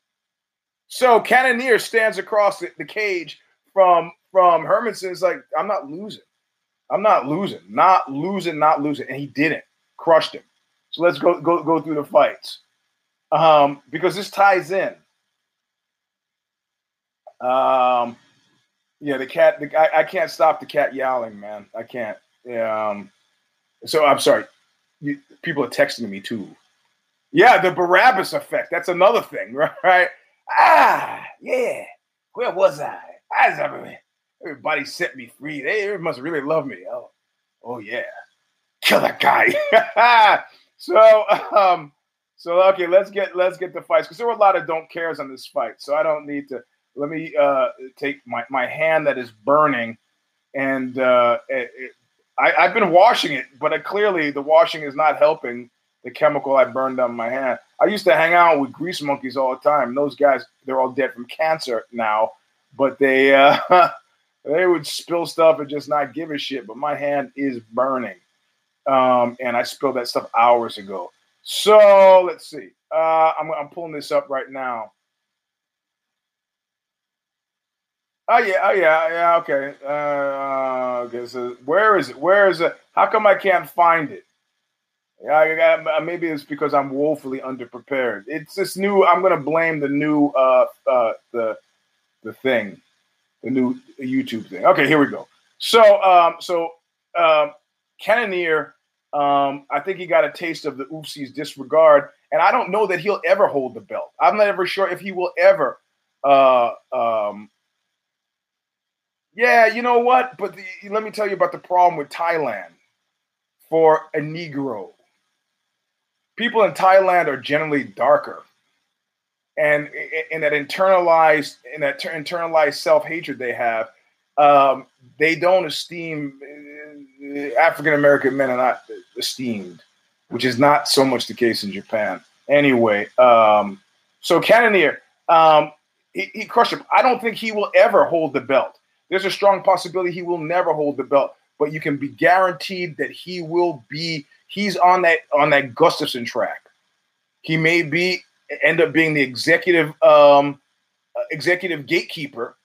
So Cannonier stands across the, the cage from from Hermansson. Is like, I'm not losing. I'm not losing. Not losing. Not losing. And he didn't. Crushed him. So let's go go go through the fights. Um, because this ties in. Um, yeah, the cat. The, I, I can't stop the cat yowling, man. I can't. Um, so I'm sorry. You, people are texting me too. Yeah, the Barabbas effect. That's another thing, right? Ah, yeah. Where was I? I was, everybody set me free. They must really love me. Oh, oh yeah. Kill that guy. so, um, so okay, let's get let's get the fights because there were a lot of don't cares on this fight. So I don't need to let me uh, take my, my hand that is burning and uh, it, it, I, have been washing it, but I, clearly the washing is not helping the chemical I burned on my hand. I used to hang out with grease monkeys all the time. Those guys, they're all dead from cancer now, but they uh, they would spill stuff and just not give a shit. But my hand is burning, um, and I spilled that stuff hours ago. So let's see. Uh, I'm, I'm pulling this up right now. Oh yeah, oh yeah, yeah. Okay, uh, okay. So where is it? Where is it? How come I can't find it? Yeah, I got, uh, maybe it's because I'm woefully underprepared. It's this new. I'm gonna blame the new uh uh the the thing. the new YouTube thing. Okay, here we go. So, um, so um, Cannonier, um, I think he got a taste of the oopsies disregard, and I don't know that he'll ever hold the belt. I'm not ever sure if he will ever. Uh, um, yeah, you know what? But the, let me tell you about the problem with Thailand for a Negro. People in Thailand are generally darker and in that internalized in that internalized self hatred they have, um, they don't esteem uh, African American men are not esteemed, which is not so much the case in Japan. Anyway, um, so Cannonier, um, he, he crushed him. I don't think he will ever hold the belt. There's a strong possibility he will never hold the belt, but you can be guaranteed that he will be. He's on that on that Gustafsson track. He may be end up being the executive um, executive gatekeeper,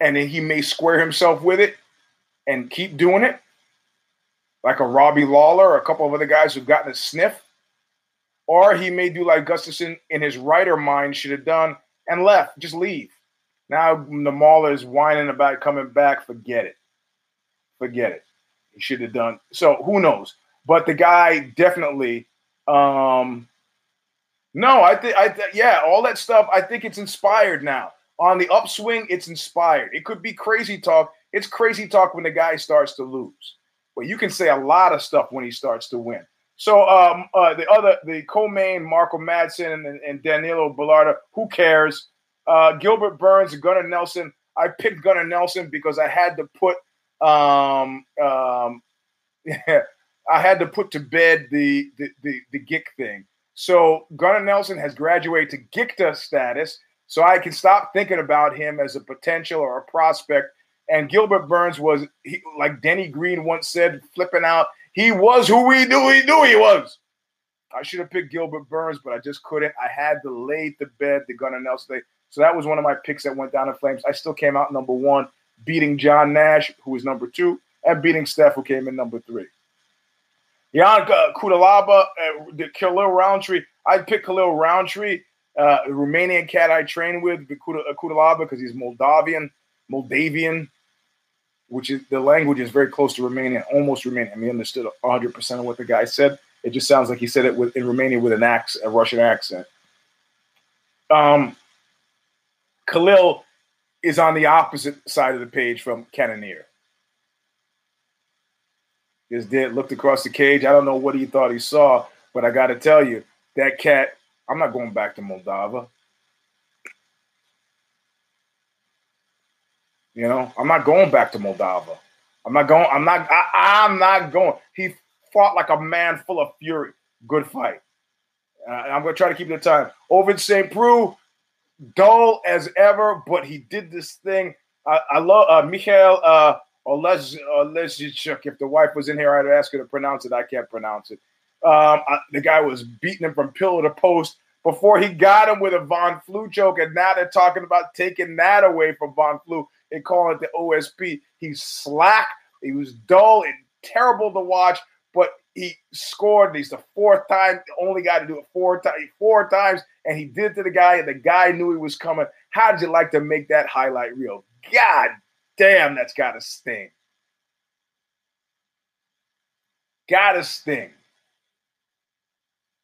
and then he may square himself with it and keep doing it, like a Robbie Lawler or a couple of other guys who've gotten a sniff, or he may do like Gustafsson in his writer mind should have done and left, just leave. Now the Mauler is whining about coming back. Forget it. Forget it. He should have done. So who knows? But the guy definitely um, no, I think I th- yeah, all that stuff. I think it's inspired now. On the upswing, it's inspired. It could be crazy talk. It's crazy talk when the guy starts to lose, but you can say a lot of stuff when he starts to win. So um, uh, the other, the co-main, Mark O. Madsen and, and Danilo Berlanga, who cares? Uh, Gilbert Burns, Gunnar Nelson. I picked Gunnar Nelson because I had to put um, um, I had to put to bed the the the, the Gick thing. So Gunnar Nelson has graduated to Gikta status, so I can stop thinking about him as a potential or a prospect. And Gilbert Burns was, he, like Denny Green once said, flipping out. He was who we knew he knew he was. I should have picked Gilbert Burns, but I just couldn't. I had to lay to bed the Gunnar Nelson thing. So that was one of my picks that went down in flames. I still came out number one, beating John Nash, who was number two, and beating Steph, who came in number three. Ion Cutelaba, uh, Khalil Rountree. I'd pick Khalil Rountree, uh, Romanian cat I train with, Cutelaba, because he's Moldavian, Moldavian, which is the language is very close to Romanian, almost Romanian. I mean, understood 100% of what the guy said. It just sounds like he said it with, in Romanian with an accent, a Russian accent. Um, Khalil is on the opposite side of the page from Cannonier. Just did looked across the cage. I don't know what he thought he saw, but I got to tell you, that cat. I'm not going back to Moldova. You know, I'm not going back to Moldova. I'm not going. I'm not. I, am not going. He fought like a man full of fury. Good fight. Uh, I'm going to try to keep the time. Ovince St. Preux, dull as ever, but he did this thing. I, I love uh, Michael uh, Olez Olezichuk. If the wife was in here, I'd ask her to pronounce it. I can't pronounce it. Um, I, the guy was beating him from pillar to post before he got him with a Von Flue choke, and now they're talking about taking that away from Von Flue and calling it the OSP. He's slack. He was dull and terrible to watch, but he scored. He's the fourth time, the only guy to do it four times, four times, and he did to the guy, and the guy knew he was coming. How did you like to make that highlight reel? God damn, that's got to sting. Got to sting.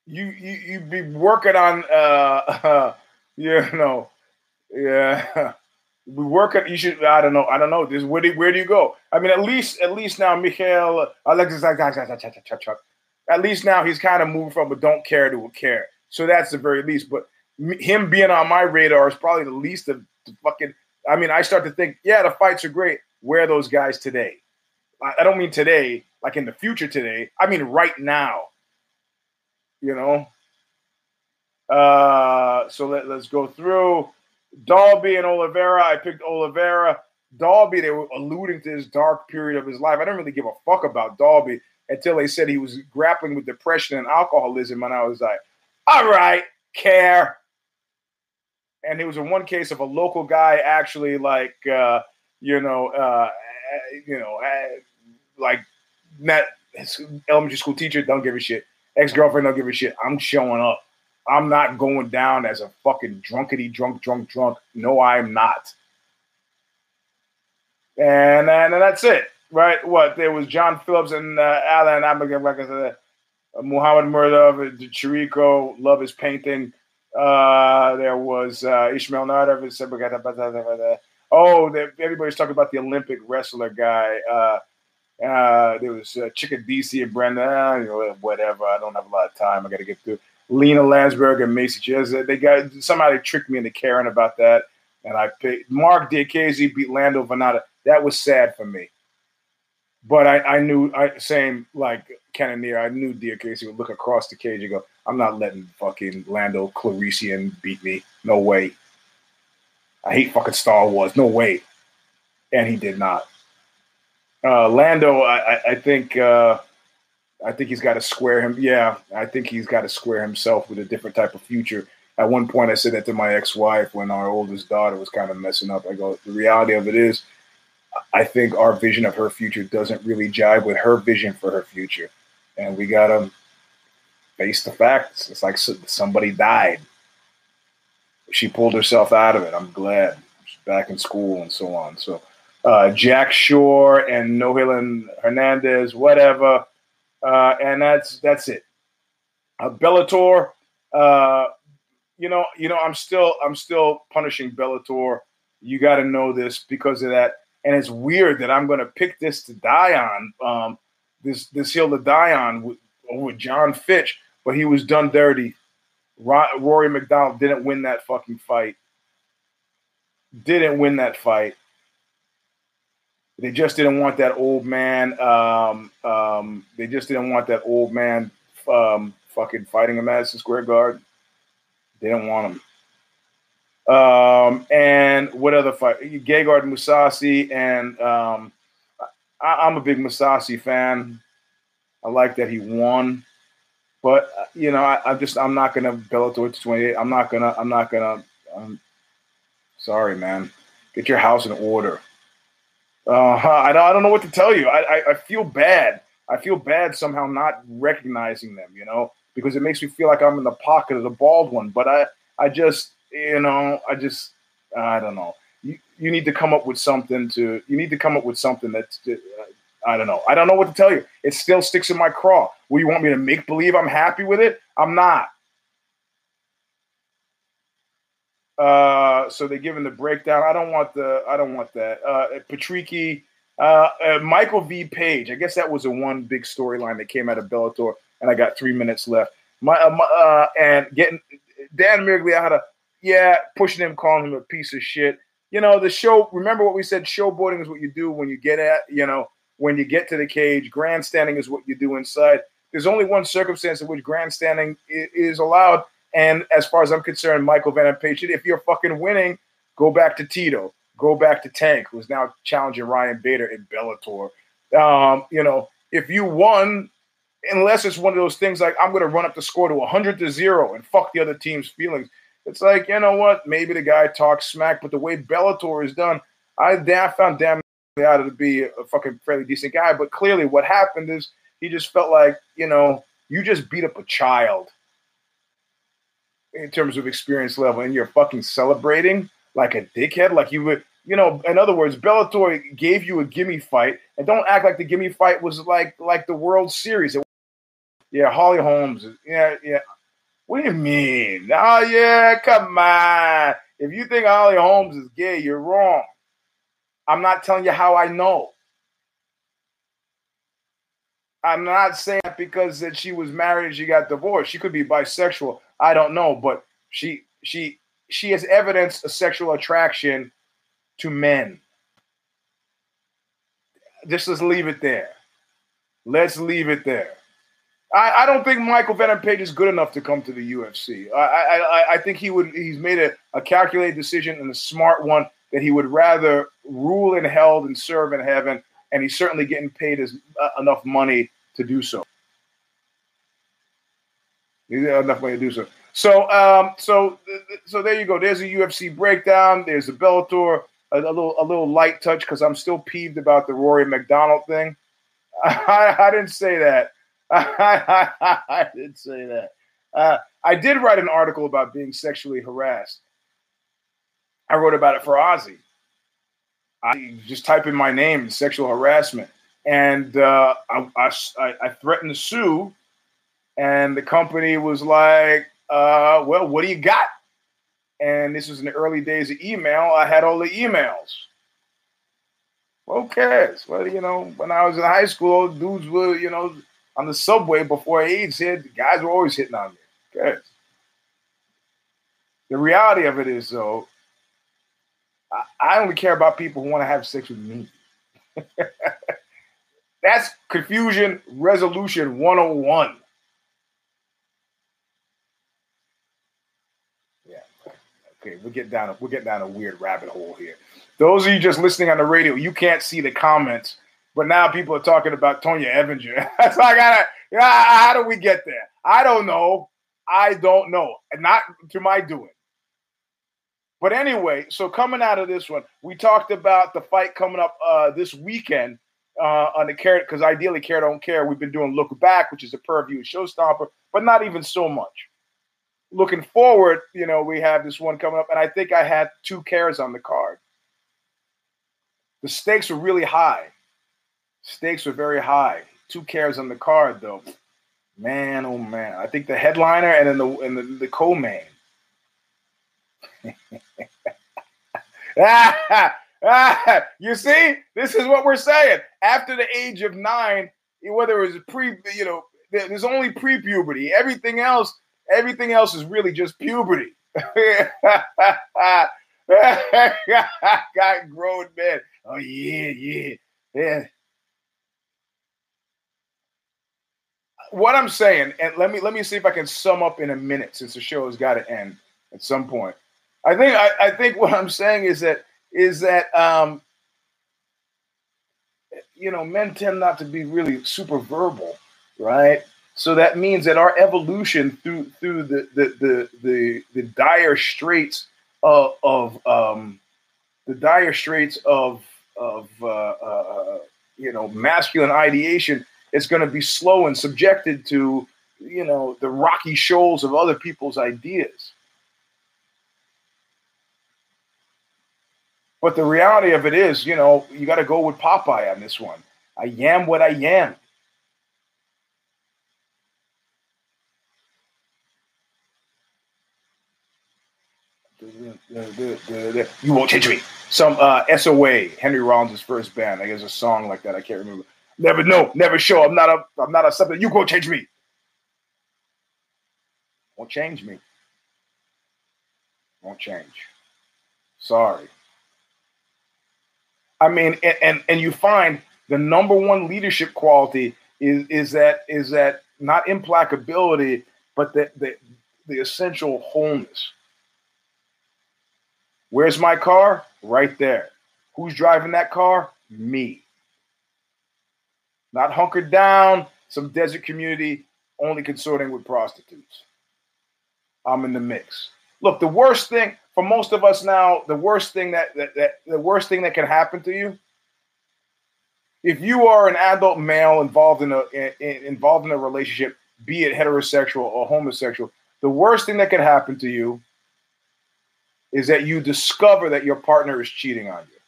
You you you be working on uh, uh you know yeah we work at you should I don't know I don't know this where do where do you go I mean at least at least now Michael Alexis at least now he's kind of moved from a don't care to a care so that's the very least but him being on my radar is probably the least of the fucking I mean, I start to think, yeah, the fights are great. Where are those guys today? I, don't mean today, like in the future today. I mean right now. You know. Uh, so let, let's go through Dalby and Oliveira. I picked Oliveira. Dalby, they were alluding to his dark period of his life. I didn't really give a fuck about Dalby until they said he was grappling with depression and alcoholism, and I was like, all right, care and it was in one case of a local guy actually like uh, you know uh, you know uh, like met elementary school teacher don't give a shit ex-girlfriend don't give a shit i'm showing up I'm not going down as a fucking drunkety drunk, drunk, drunk. No, I'm not. And, and, and that's it, right? What there was John Phillips and uh, Alan Abigail, Muhammad Murdoch, Chirico, love his painting. Uh, there was uh, Ishmael Nader. Oh, everybody's talking about the Olympic wrestler guy. Uh, uh, there was uh, Chikadze and Brenda. Uh, you know, whatever. I don't have a lot of time. I got to get through. Lena Landsberg and Macy Chiasson. They got somehow they tricked me into caring about that, and I picked Mark Diakiese beat Lando Vannata. That was sad for me, but I, I knew I same like Cannonier. I knew Diakiese would look across the cage and go, "I'm not letting fucking Lando Calrissian beat me. No way. I hate fucking Star Wars. No way." And he did not. Uh, Lando, I, I think. Uh, I think he's got to square him. Yeah, I think he's got to square himself with a different type of future. At one point, I said that to my ex-wife when our oldest daughter was kind of messing up. I go, the reality of it is, I think our vision of her future doesn't really jive with her vision for her future, and we got to face the facts. It's like somebody died. She pulled herself out of it. I'm glad she's back in school and so on. So, uh, Jack Shore and Nohelin Hernandez, whatever uh, and that's that's it. Uh, Bellator, uh, you know, you know, I'm still I'm still punishing Bellator. You got to know this because of that, and it's weird that I'm going to pick this to die on. Um, this this hill to die on with, with Jon Fitch, but he was done dirty. Rory MacDonald didn't win that fucking fight. Didn't win that fight. They just didn't want that old man. Um, um, they just didn't want that old man um, fucking fighting a Madison Square Garden. They didn't want him. Um, and what other fight? Gegard Mousasi, and um, I, am a big Mousasi fan. I like that he won, but uh, you know, I, am just I'm not gonna Bellator 28. I'm not gonna. I'm not gonna. I'm sorry, man. Get your house in order. Uh, I, don't, I don't know what to tell you. I, I, I feel bad. I feel bad somehow not recognizing them, you know, because it makes me feel like I'm in the pocket of the bald one. But I, I just, you know, I just, I don't know. You, you need to come up with something to, you need to come up with something that's, uh, I don't know. I don't know what to tell you. It still sticks in my craw. Will you want me to make believe I'm happy with it? I'm not. Uh, so they're giving the breakdown. I don't want the. I don't want that. Uh, uh, uh, Michael V. Page. I guess that was the one big storyline that came out of Bellator, and I got three minutes left. My, uh, my uh, and getting Dan Miragliotta, yeah, pushing him, calling him a piece of shit. You know the show. Remember what we said? Showboating is what you do when you get at. You know when you get to the cage. Grandstanding is what you do inside. There's only one circumstance in which grandstanding is allowed, and as far as I'm concerned, Michael Venom Page, if you're fucking winning, go back to Tito, go back to Tank, who's now challenging Ryan Bader in Bellator. Um, you know, if you won, unless it's one of those things like I'm going to run up the score to 100 to zero and fuck the other team's feelings. It's like you know what? Maybe the guy talks smack, but the way Bellator is done, I found damn out to be a fucking fairly decent guy. But clearly, what happened is he just felt like you know you just beat up a child in terms of experience level, and you're fucking celebrating like a dickhead, like you would, you know. In other words, Bellator gave you a gimme fight, and don't act like the gimme fight was like like the World Series. It, yeah, Holly Holmes. Yeah, yeah. What do you mean? Oh yeah, come on. If you think Holly Holmes is gay, you're wrong. I'm not telling you how I know. I'm not saying because that she was married and she got divorced. She could be bisexual. I don't know, but she she she has evidenced a sexual attraction to men. Just let's leave it there. Let's leave it there. I, I don't think Michael Venom Page is good enough to come to the UFC. I I, I think he would. He's made a, a calculated decision and a smart one that he would rather rule in hell than serve in heaven, and he's certainly getting paid as, uh, enough money to do so. He's enough money to do so. So, um, so, so there you go. There's a UFC breakdown. There's a Bellator, a, a little, a little light touch because I'm still peeved about the Rory MacDonald thing. I, I didn't say that. I, didn't say that. uh, I did write an article about being sexually harassed. I wrote about it for OZY. I just type in my name, sexual harassment, and uh, I, I, I, threatened to sue, and the company was like, uh, "Well, what do you got?" And this was in the early days of email. I had all the emails. Who cares? Well, you know, when I was in high school, dudes were, you know, on the subway before AIDS hit, guys were always hitting on me. Okay. The reality of it is, though, I, only care about people who want to have sex with me. That's confusion resolution 101. Yeah. Okay, we'll get down a, we'll get down a weird rabbit hole here. Those of you just listening on the radio, you can't see the comments, but now people are talking about Tonya Evinger. so I gotta, how do we get there? I don't know. I don't know. And not to my doing. But anyway, so coming out of this one, we talked about the fight coming up uh, this weekend uh, on the care because ideally care don't care. We've been doing look back, which is a per view showstopper, but not even so much. Looking forward, you know, we have this one coming up, and I think I had two cares on the card. The stakes were really high. Stakes were very high. Two cares on the card, though. Man, oh man! I think the headliner and then the and the, the co-main. you see, this is what we're saying. After the age of nine, whether it was pre, you know, there's only pre-puberty. Everything else, everything else is really just puberty. Got grown men. Oh yeah, yeah, yeah. What I'm saying, and let me let me see if I can sum up in a minute since the show has got to end at some point. I think I, I think what I'm saying is that is that um, you know men tend not to be really super verbal, right? So that means that our evolution through through the the the the, the dire straits of, of um, the dire straits of of uh, uh, you know masculine ideation is going to be slow and subjected to you know the rocky shoals of other people's ideas. But the reality of it is, you know, you got to go with Popeye on this one. I am what I am. You won't change me. Some uh, SOA, Henry Rollins' first band. I guess a song like that. I can't remember. Never know, never show. I'm not a. I'm not a something. You won't change me. Won't change me. Won't change. Sorry. I mean, and, and and you find the number one leadership quality is is that is that not implacability, but the the, the essential wholeness. Where's my car? Right there. Who's driving that car? Me. Not hunkered down, some desert community, only consorting with prostitutes. I'm in the mix. Look, the worst thing, for most of us now, the worst thing that, that, that the worst thing that can happen to you, if you are an adult male involved in a in, involved in a relationship, be it heterosexual or homosexual, the worst thing that can happen to you is that you discover that your partner is cheating on you.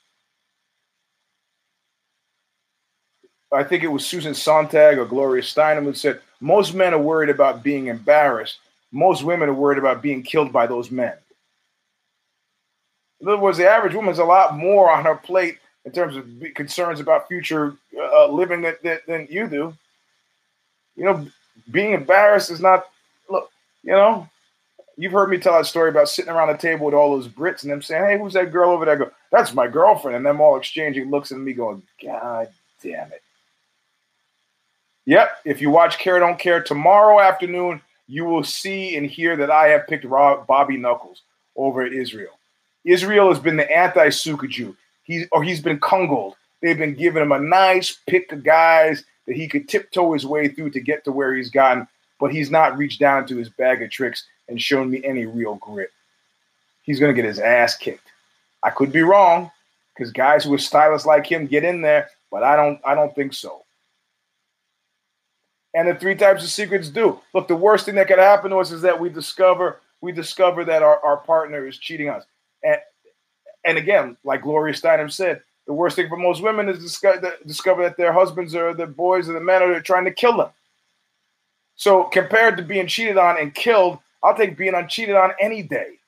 I think it was Susan Sontag or Gloria Steinem who said most men are worried about being embarrassed. Most women are worried about being killed by those men. In other words, the average woman has a lot more on her plate in terms of concerns about future uh, living than, you do. You know, being embarrassed is not, look, you know, you've heard me tell that story about sitting around a table with all those Brits and them saying, hey, who's that girl over there? I go, that's my girlfriend. And them all exchanging looks at me going, God damn it. Yep, if you watch Care Don't Care tomorrow afternoon, you will see and hear that I have picked Rob, Bobby Knuckles over Israel. Israel has been the anti-Suka Jew. He's or he's been kungled. They've been giving him a nice pick of guys that he could tiptoe his way through to get to where he's gotten, but he's not reached down to his bag of tricks and shown me any real grit. He's to get his ass kicked. I could be wrong because guys who are stylists like him get in there, but I don't. I don't think so. And the three types of secrets do. Look, the worst thing that could happen to us is that we discover we discover that our, our partner is cheating us. And and again, like Gloria Steinem said, the worst thing for most women is discover, discover that their husbands or the boys or the men are trying to kill them. So compared to being cheated on and killed, I'll take being uncheated on any day.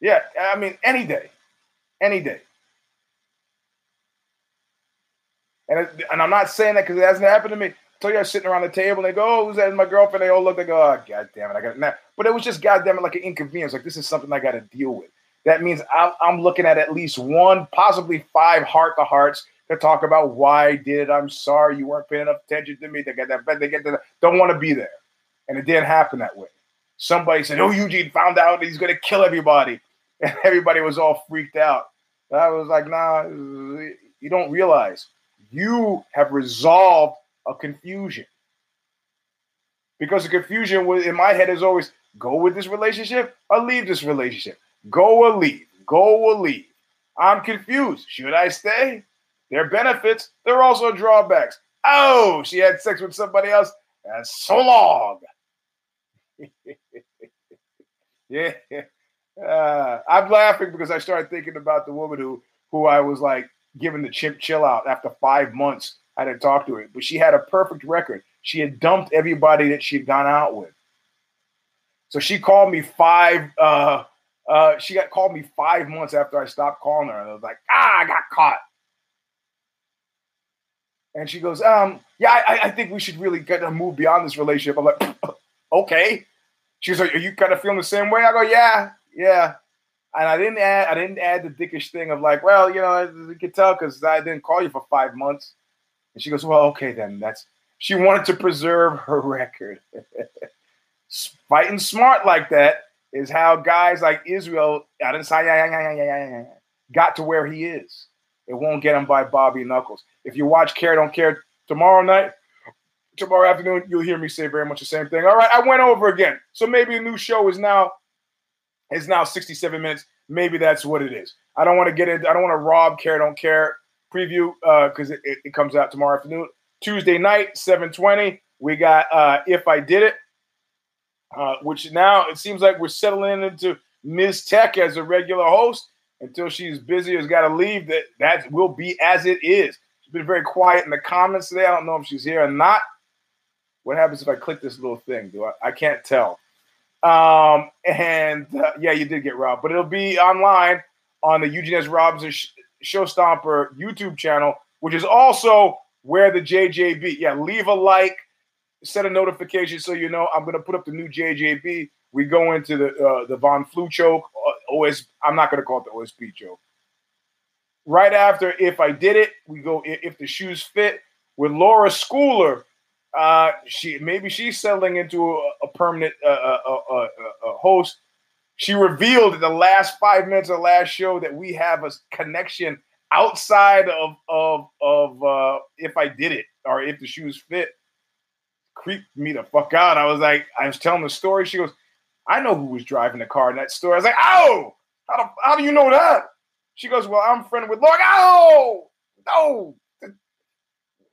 Yeah, I mean any day, any day. And and I'm not saying that because it hasn't happened to me. I told you I was sitting around the table and they go, "Oh, who's that?" my girlfriend. They all look. Go, "Oh, god damn it, I got it now." But it was just goddamn it, like an inconvenience. Like this is something I got to deal with. That means I'm, I'm looking at at least one, possibly five heart to hearts to talk about why I did. I'm sorry you weren't paying enough attention to me. They get that, they get that. Don't want to be there, and it didn't happen that way. Somebody said, "Oh, Eugene found out he's going to kill everybody," and everybody was all freaked out. I was like, "Nah, you don't realize you have resolved a confusion." Because the confusion in my head is always go with this relationship or leave this relationship. Go or leave. Go or leave. I'm confused. Should I stay? There are benefits. There are also drawbacks. Oh, she had sex with somebody else. That's so long. yeah. Uh, I'm laughing because I started thinking about the woman who who I was like giving the chimp chill out after five months. I didn't talk to her, but she had a perfect record. She had dumped everybody that she'd gone out with. So she called me five. Uh, uh, she got called me five months after I stopped calling her, and I was like, ah, I got caught. And she goes, um, yeah, I, I think we should really get to move beyond this relationship. I'm like, okay. She's like, are you kind of feeling the same way? I go, yeah, yeah. And I didn't add, I didn't add the dickish thing of like, well, you know, you could tell because I didn't call you for five months. And she goes, well, okay, then that's. She wanted to preserve her record. Fighting smart like that is how guys like Israel got to where he is. It won't get him by Bobby Knuckles. If you watch Care Don't Care tomorrow night, tomorrow afternoon, you'll hear me say very much the same thing. All right, I went over again. So maybe a new show is now is now 67 minutes. Maybe that's what it is. I don't want to get it. I don't want to rob Care Don't Care preview because uh, it, it, comes out tomorrow afternoon. Tuesday night, 720. We got uh, If I Did It, uh, which now it seems like we're settling into Ms. Tech as a regular host until she's busy or has got to leave. That that will be as it is. She's been very quiet in the comments today. I don't know if she's here or not. What happens if I click this little thing? Do I? I can't tell. Um, and uh, yeah, you did get robbed, but it'll be online on the Eugene S. Robinson Show Stomper YouTube channel, which is also where the JJB. Yeah, leave a like, set a notification so you know I'm to put up the new JJB. We go into the uh, the Von Flue choke, uh, OS. I'm not to call it the OSP choke. Right after, if I did it, we go if the shoes fit with Laura Schooler. Uh, she maybe she's settling into a, a permanent uh, uh, uh, uh, uh host. She revealed in the last five minutes of the last show that we have a connection outside of of of uh, if I did it or if the shoes fit creeped me the fuck out. I was like, I was telling the story. She goes, I know who was driving the car in that store. I was like, oh, how do, how do you know that? She goes, well, I'm friend with Lord. Oh, no,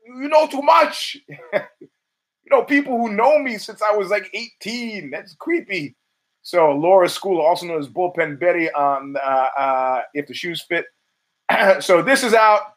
you know too much. you know, people who know me since I was like 18. That's creepy. So Laura School, also known as Bullpen Betty on uh, uh, If the Shoes Fit. so this is out.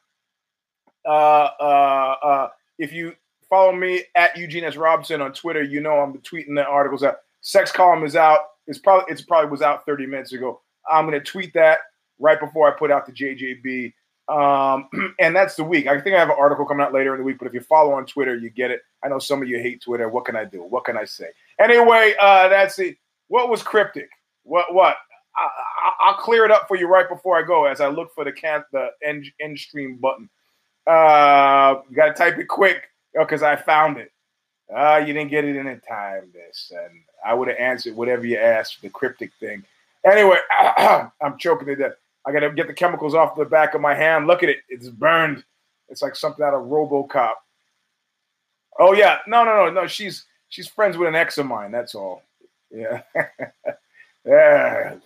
Uh, uh, uh, if you follow me at Eugene S. Robinson on Twitter, you know I'm tweeting the articles out. Sex column is out. It's probably it's probably was out 30 minutes ago. I'm gonna tweet that right before I put out the JJB. Um, and that's the week. I think I have an article coming out later in the week, but if you follow on Twitter, you get it. I know some of you hate Twitter. What can I do? What can I say? Anyway, uh, that's it. What was cryptic? What what? I, will clear it up for you right before I go as I look for the can the end, end stream button. Uh, you got to type it quick because I found it. Uh, you didn't get it in in time. This and I would have answered whatever you asked, the cryptic thing. Anyway, I'm choking to death. I gotta get the chemicals off the back of my hand. Look at it; it's burned. It's like something out of RoboCop. Oh yeah, no, no, no, no. She's she's friends with an ex of mine. That's all. Yeah, yeah.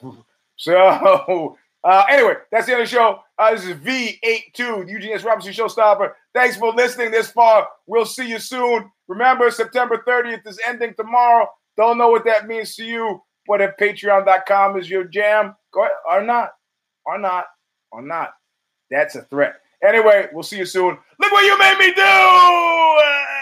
So Uh, anyway, that's the end of the show. Uh, this is V82, Eugene S. Robinson Show Stomper. Thanks for listening this far. We'll see you soon. Remember, September 30th is ending tomorrow. Don't know what that means to you, but if patreon.com is your jam, go ahead, or not, or not, or not. That's a threat. Anyway, we'll see you soon. Look what you made me do!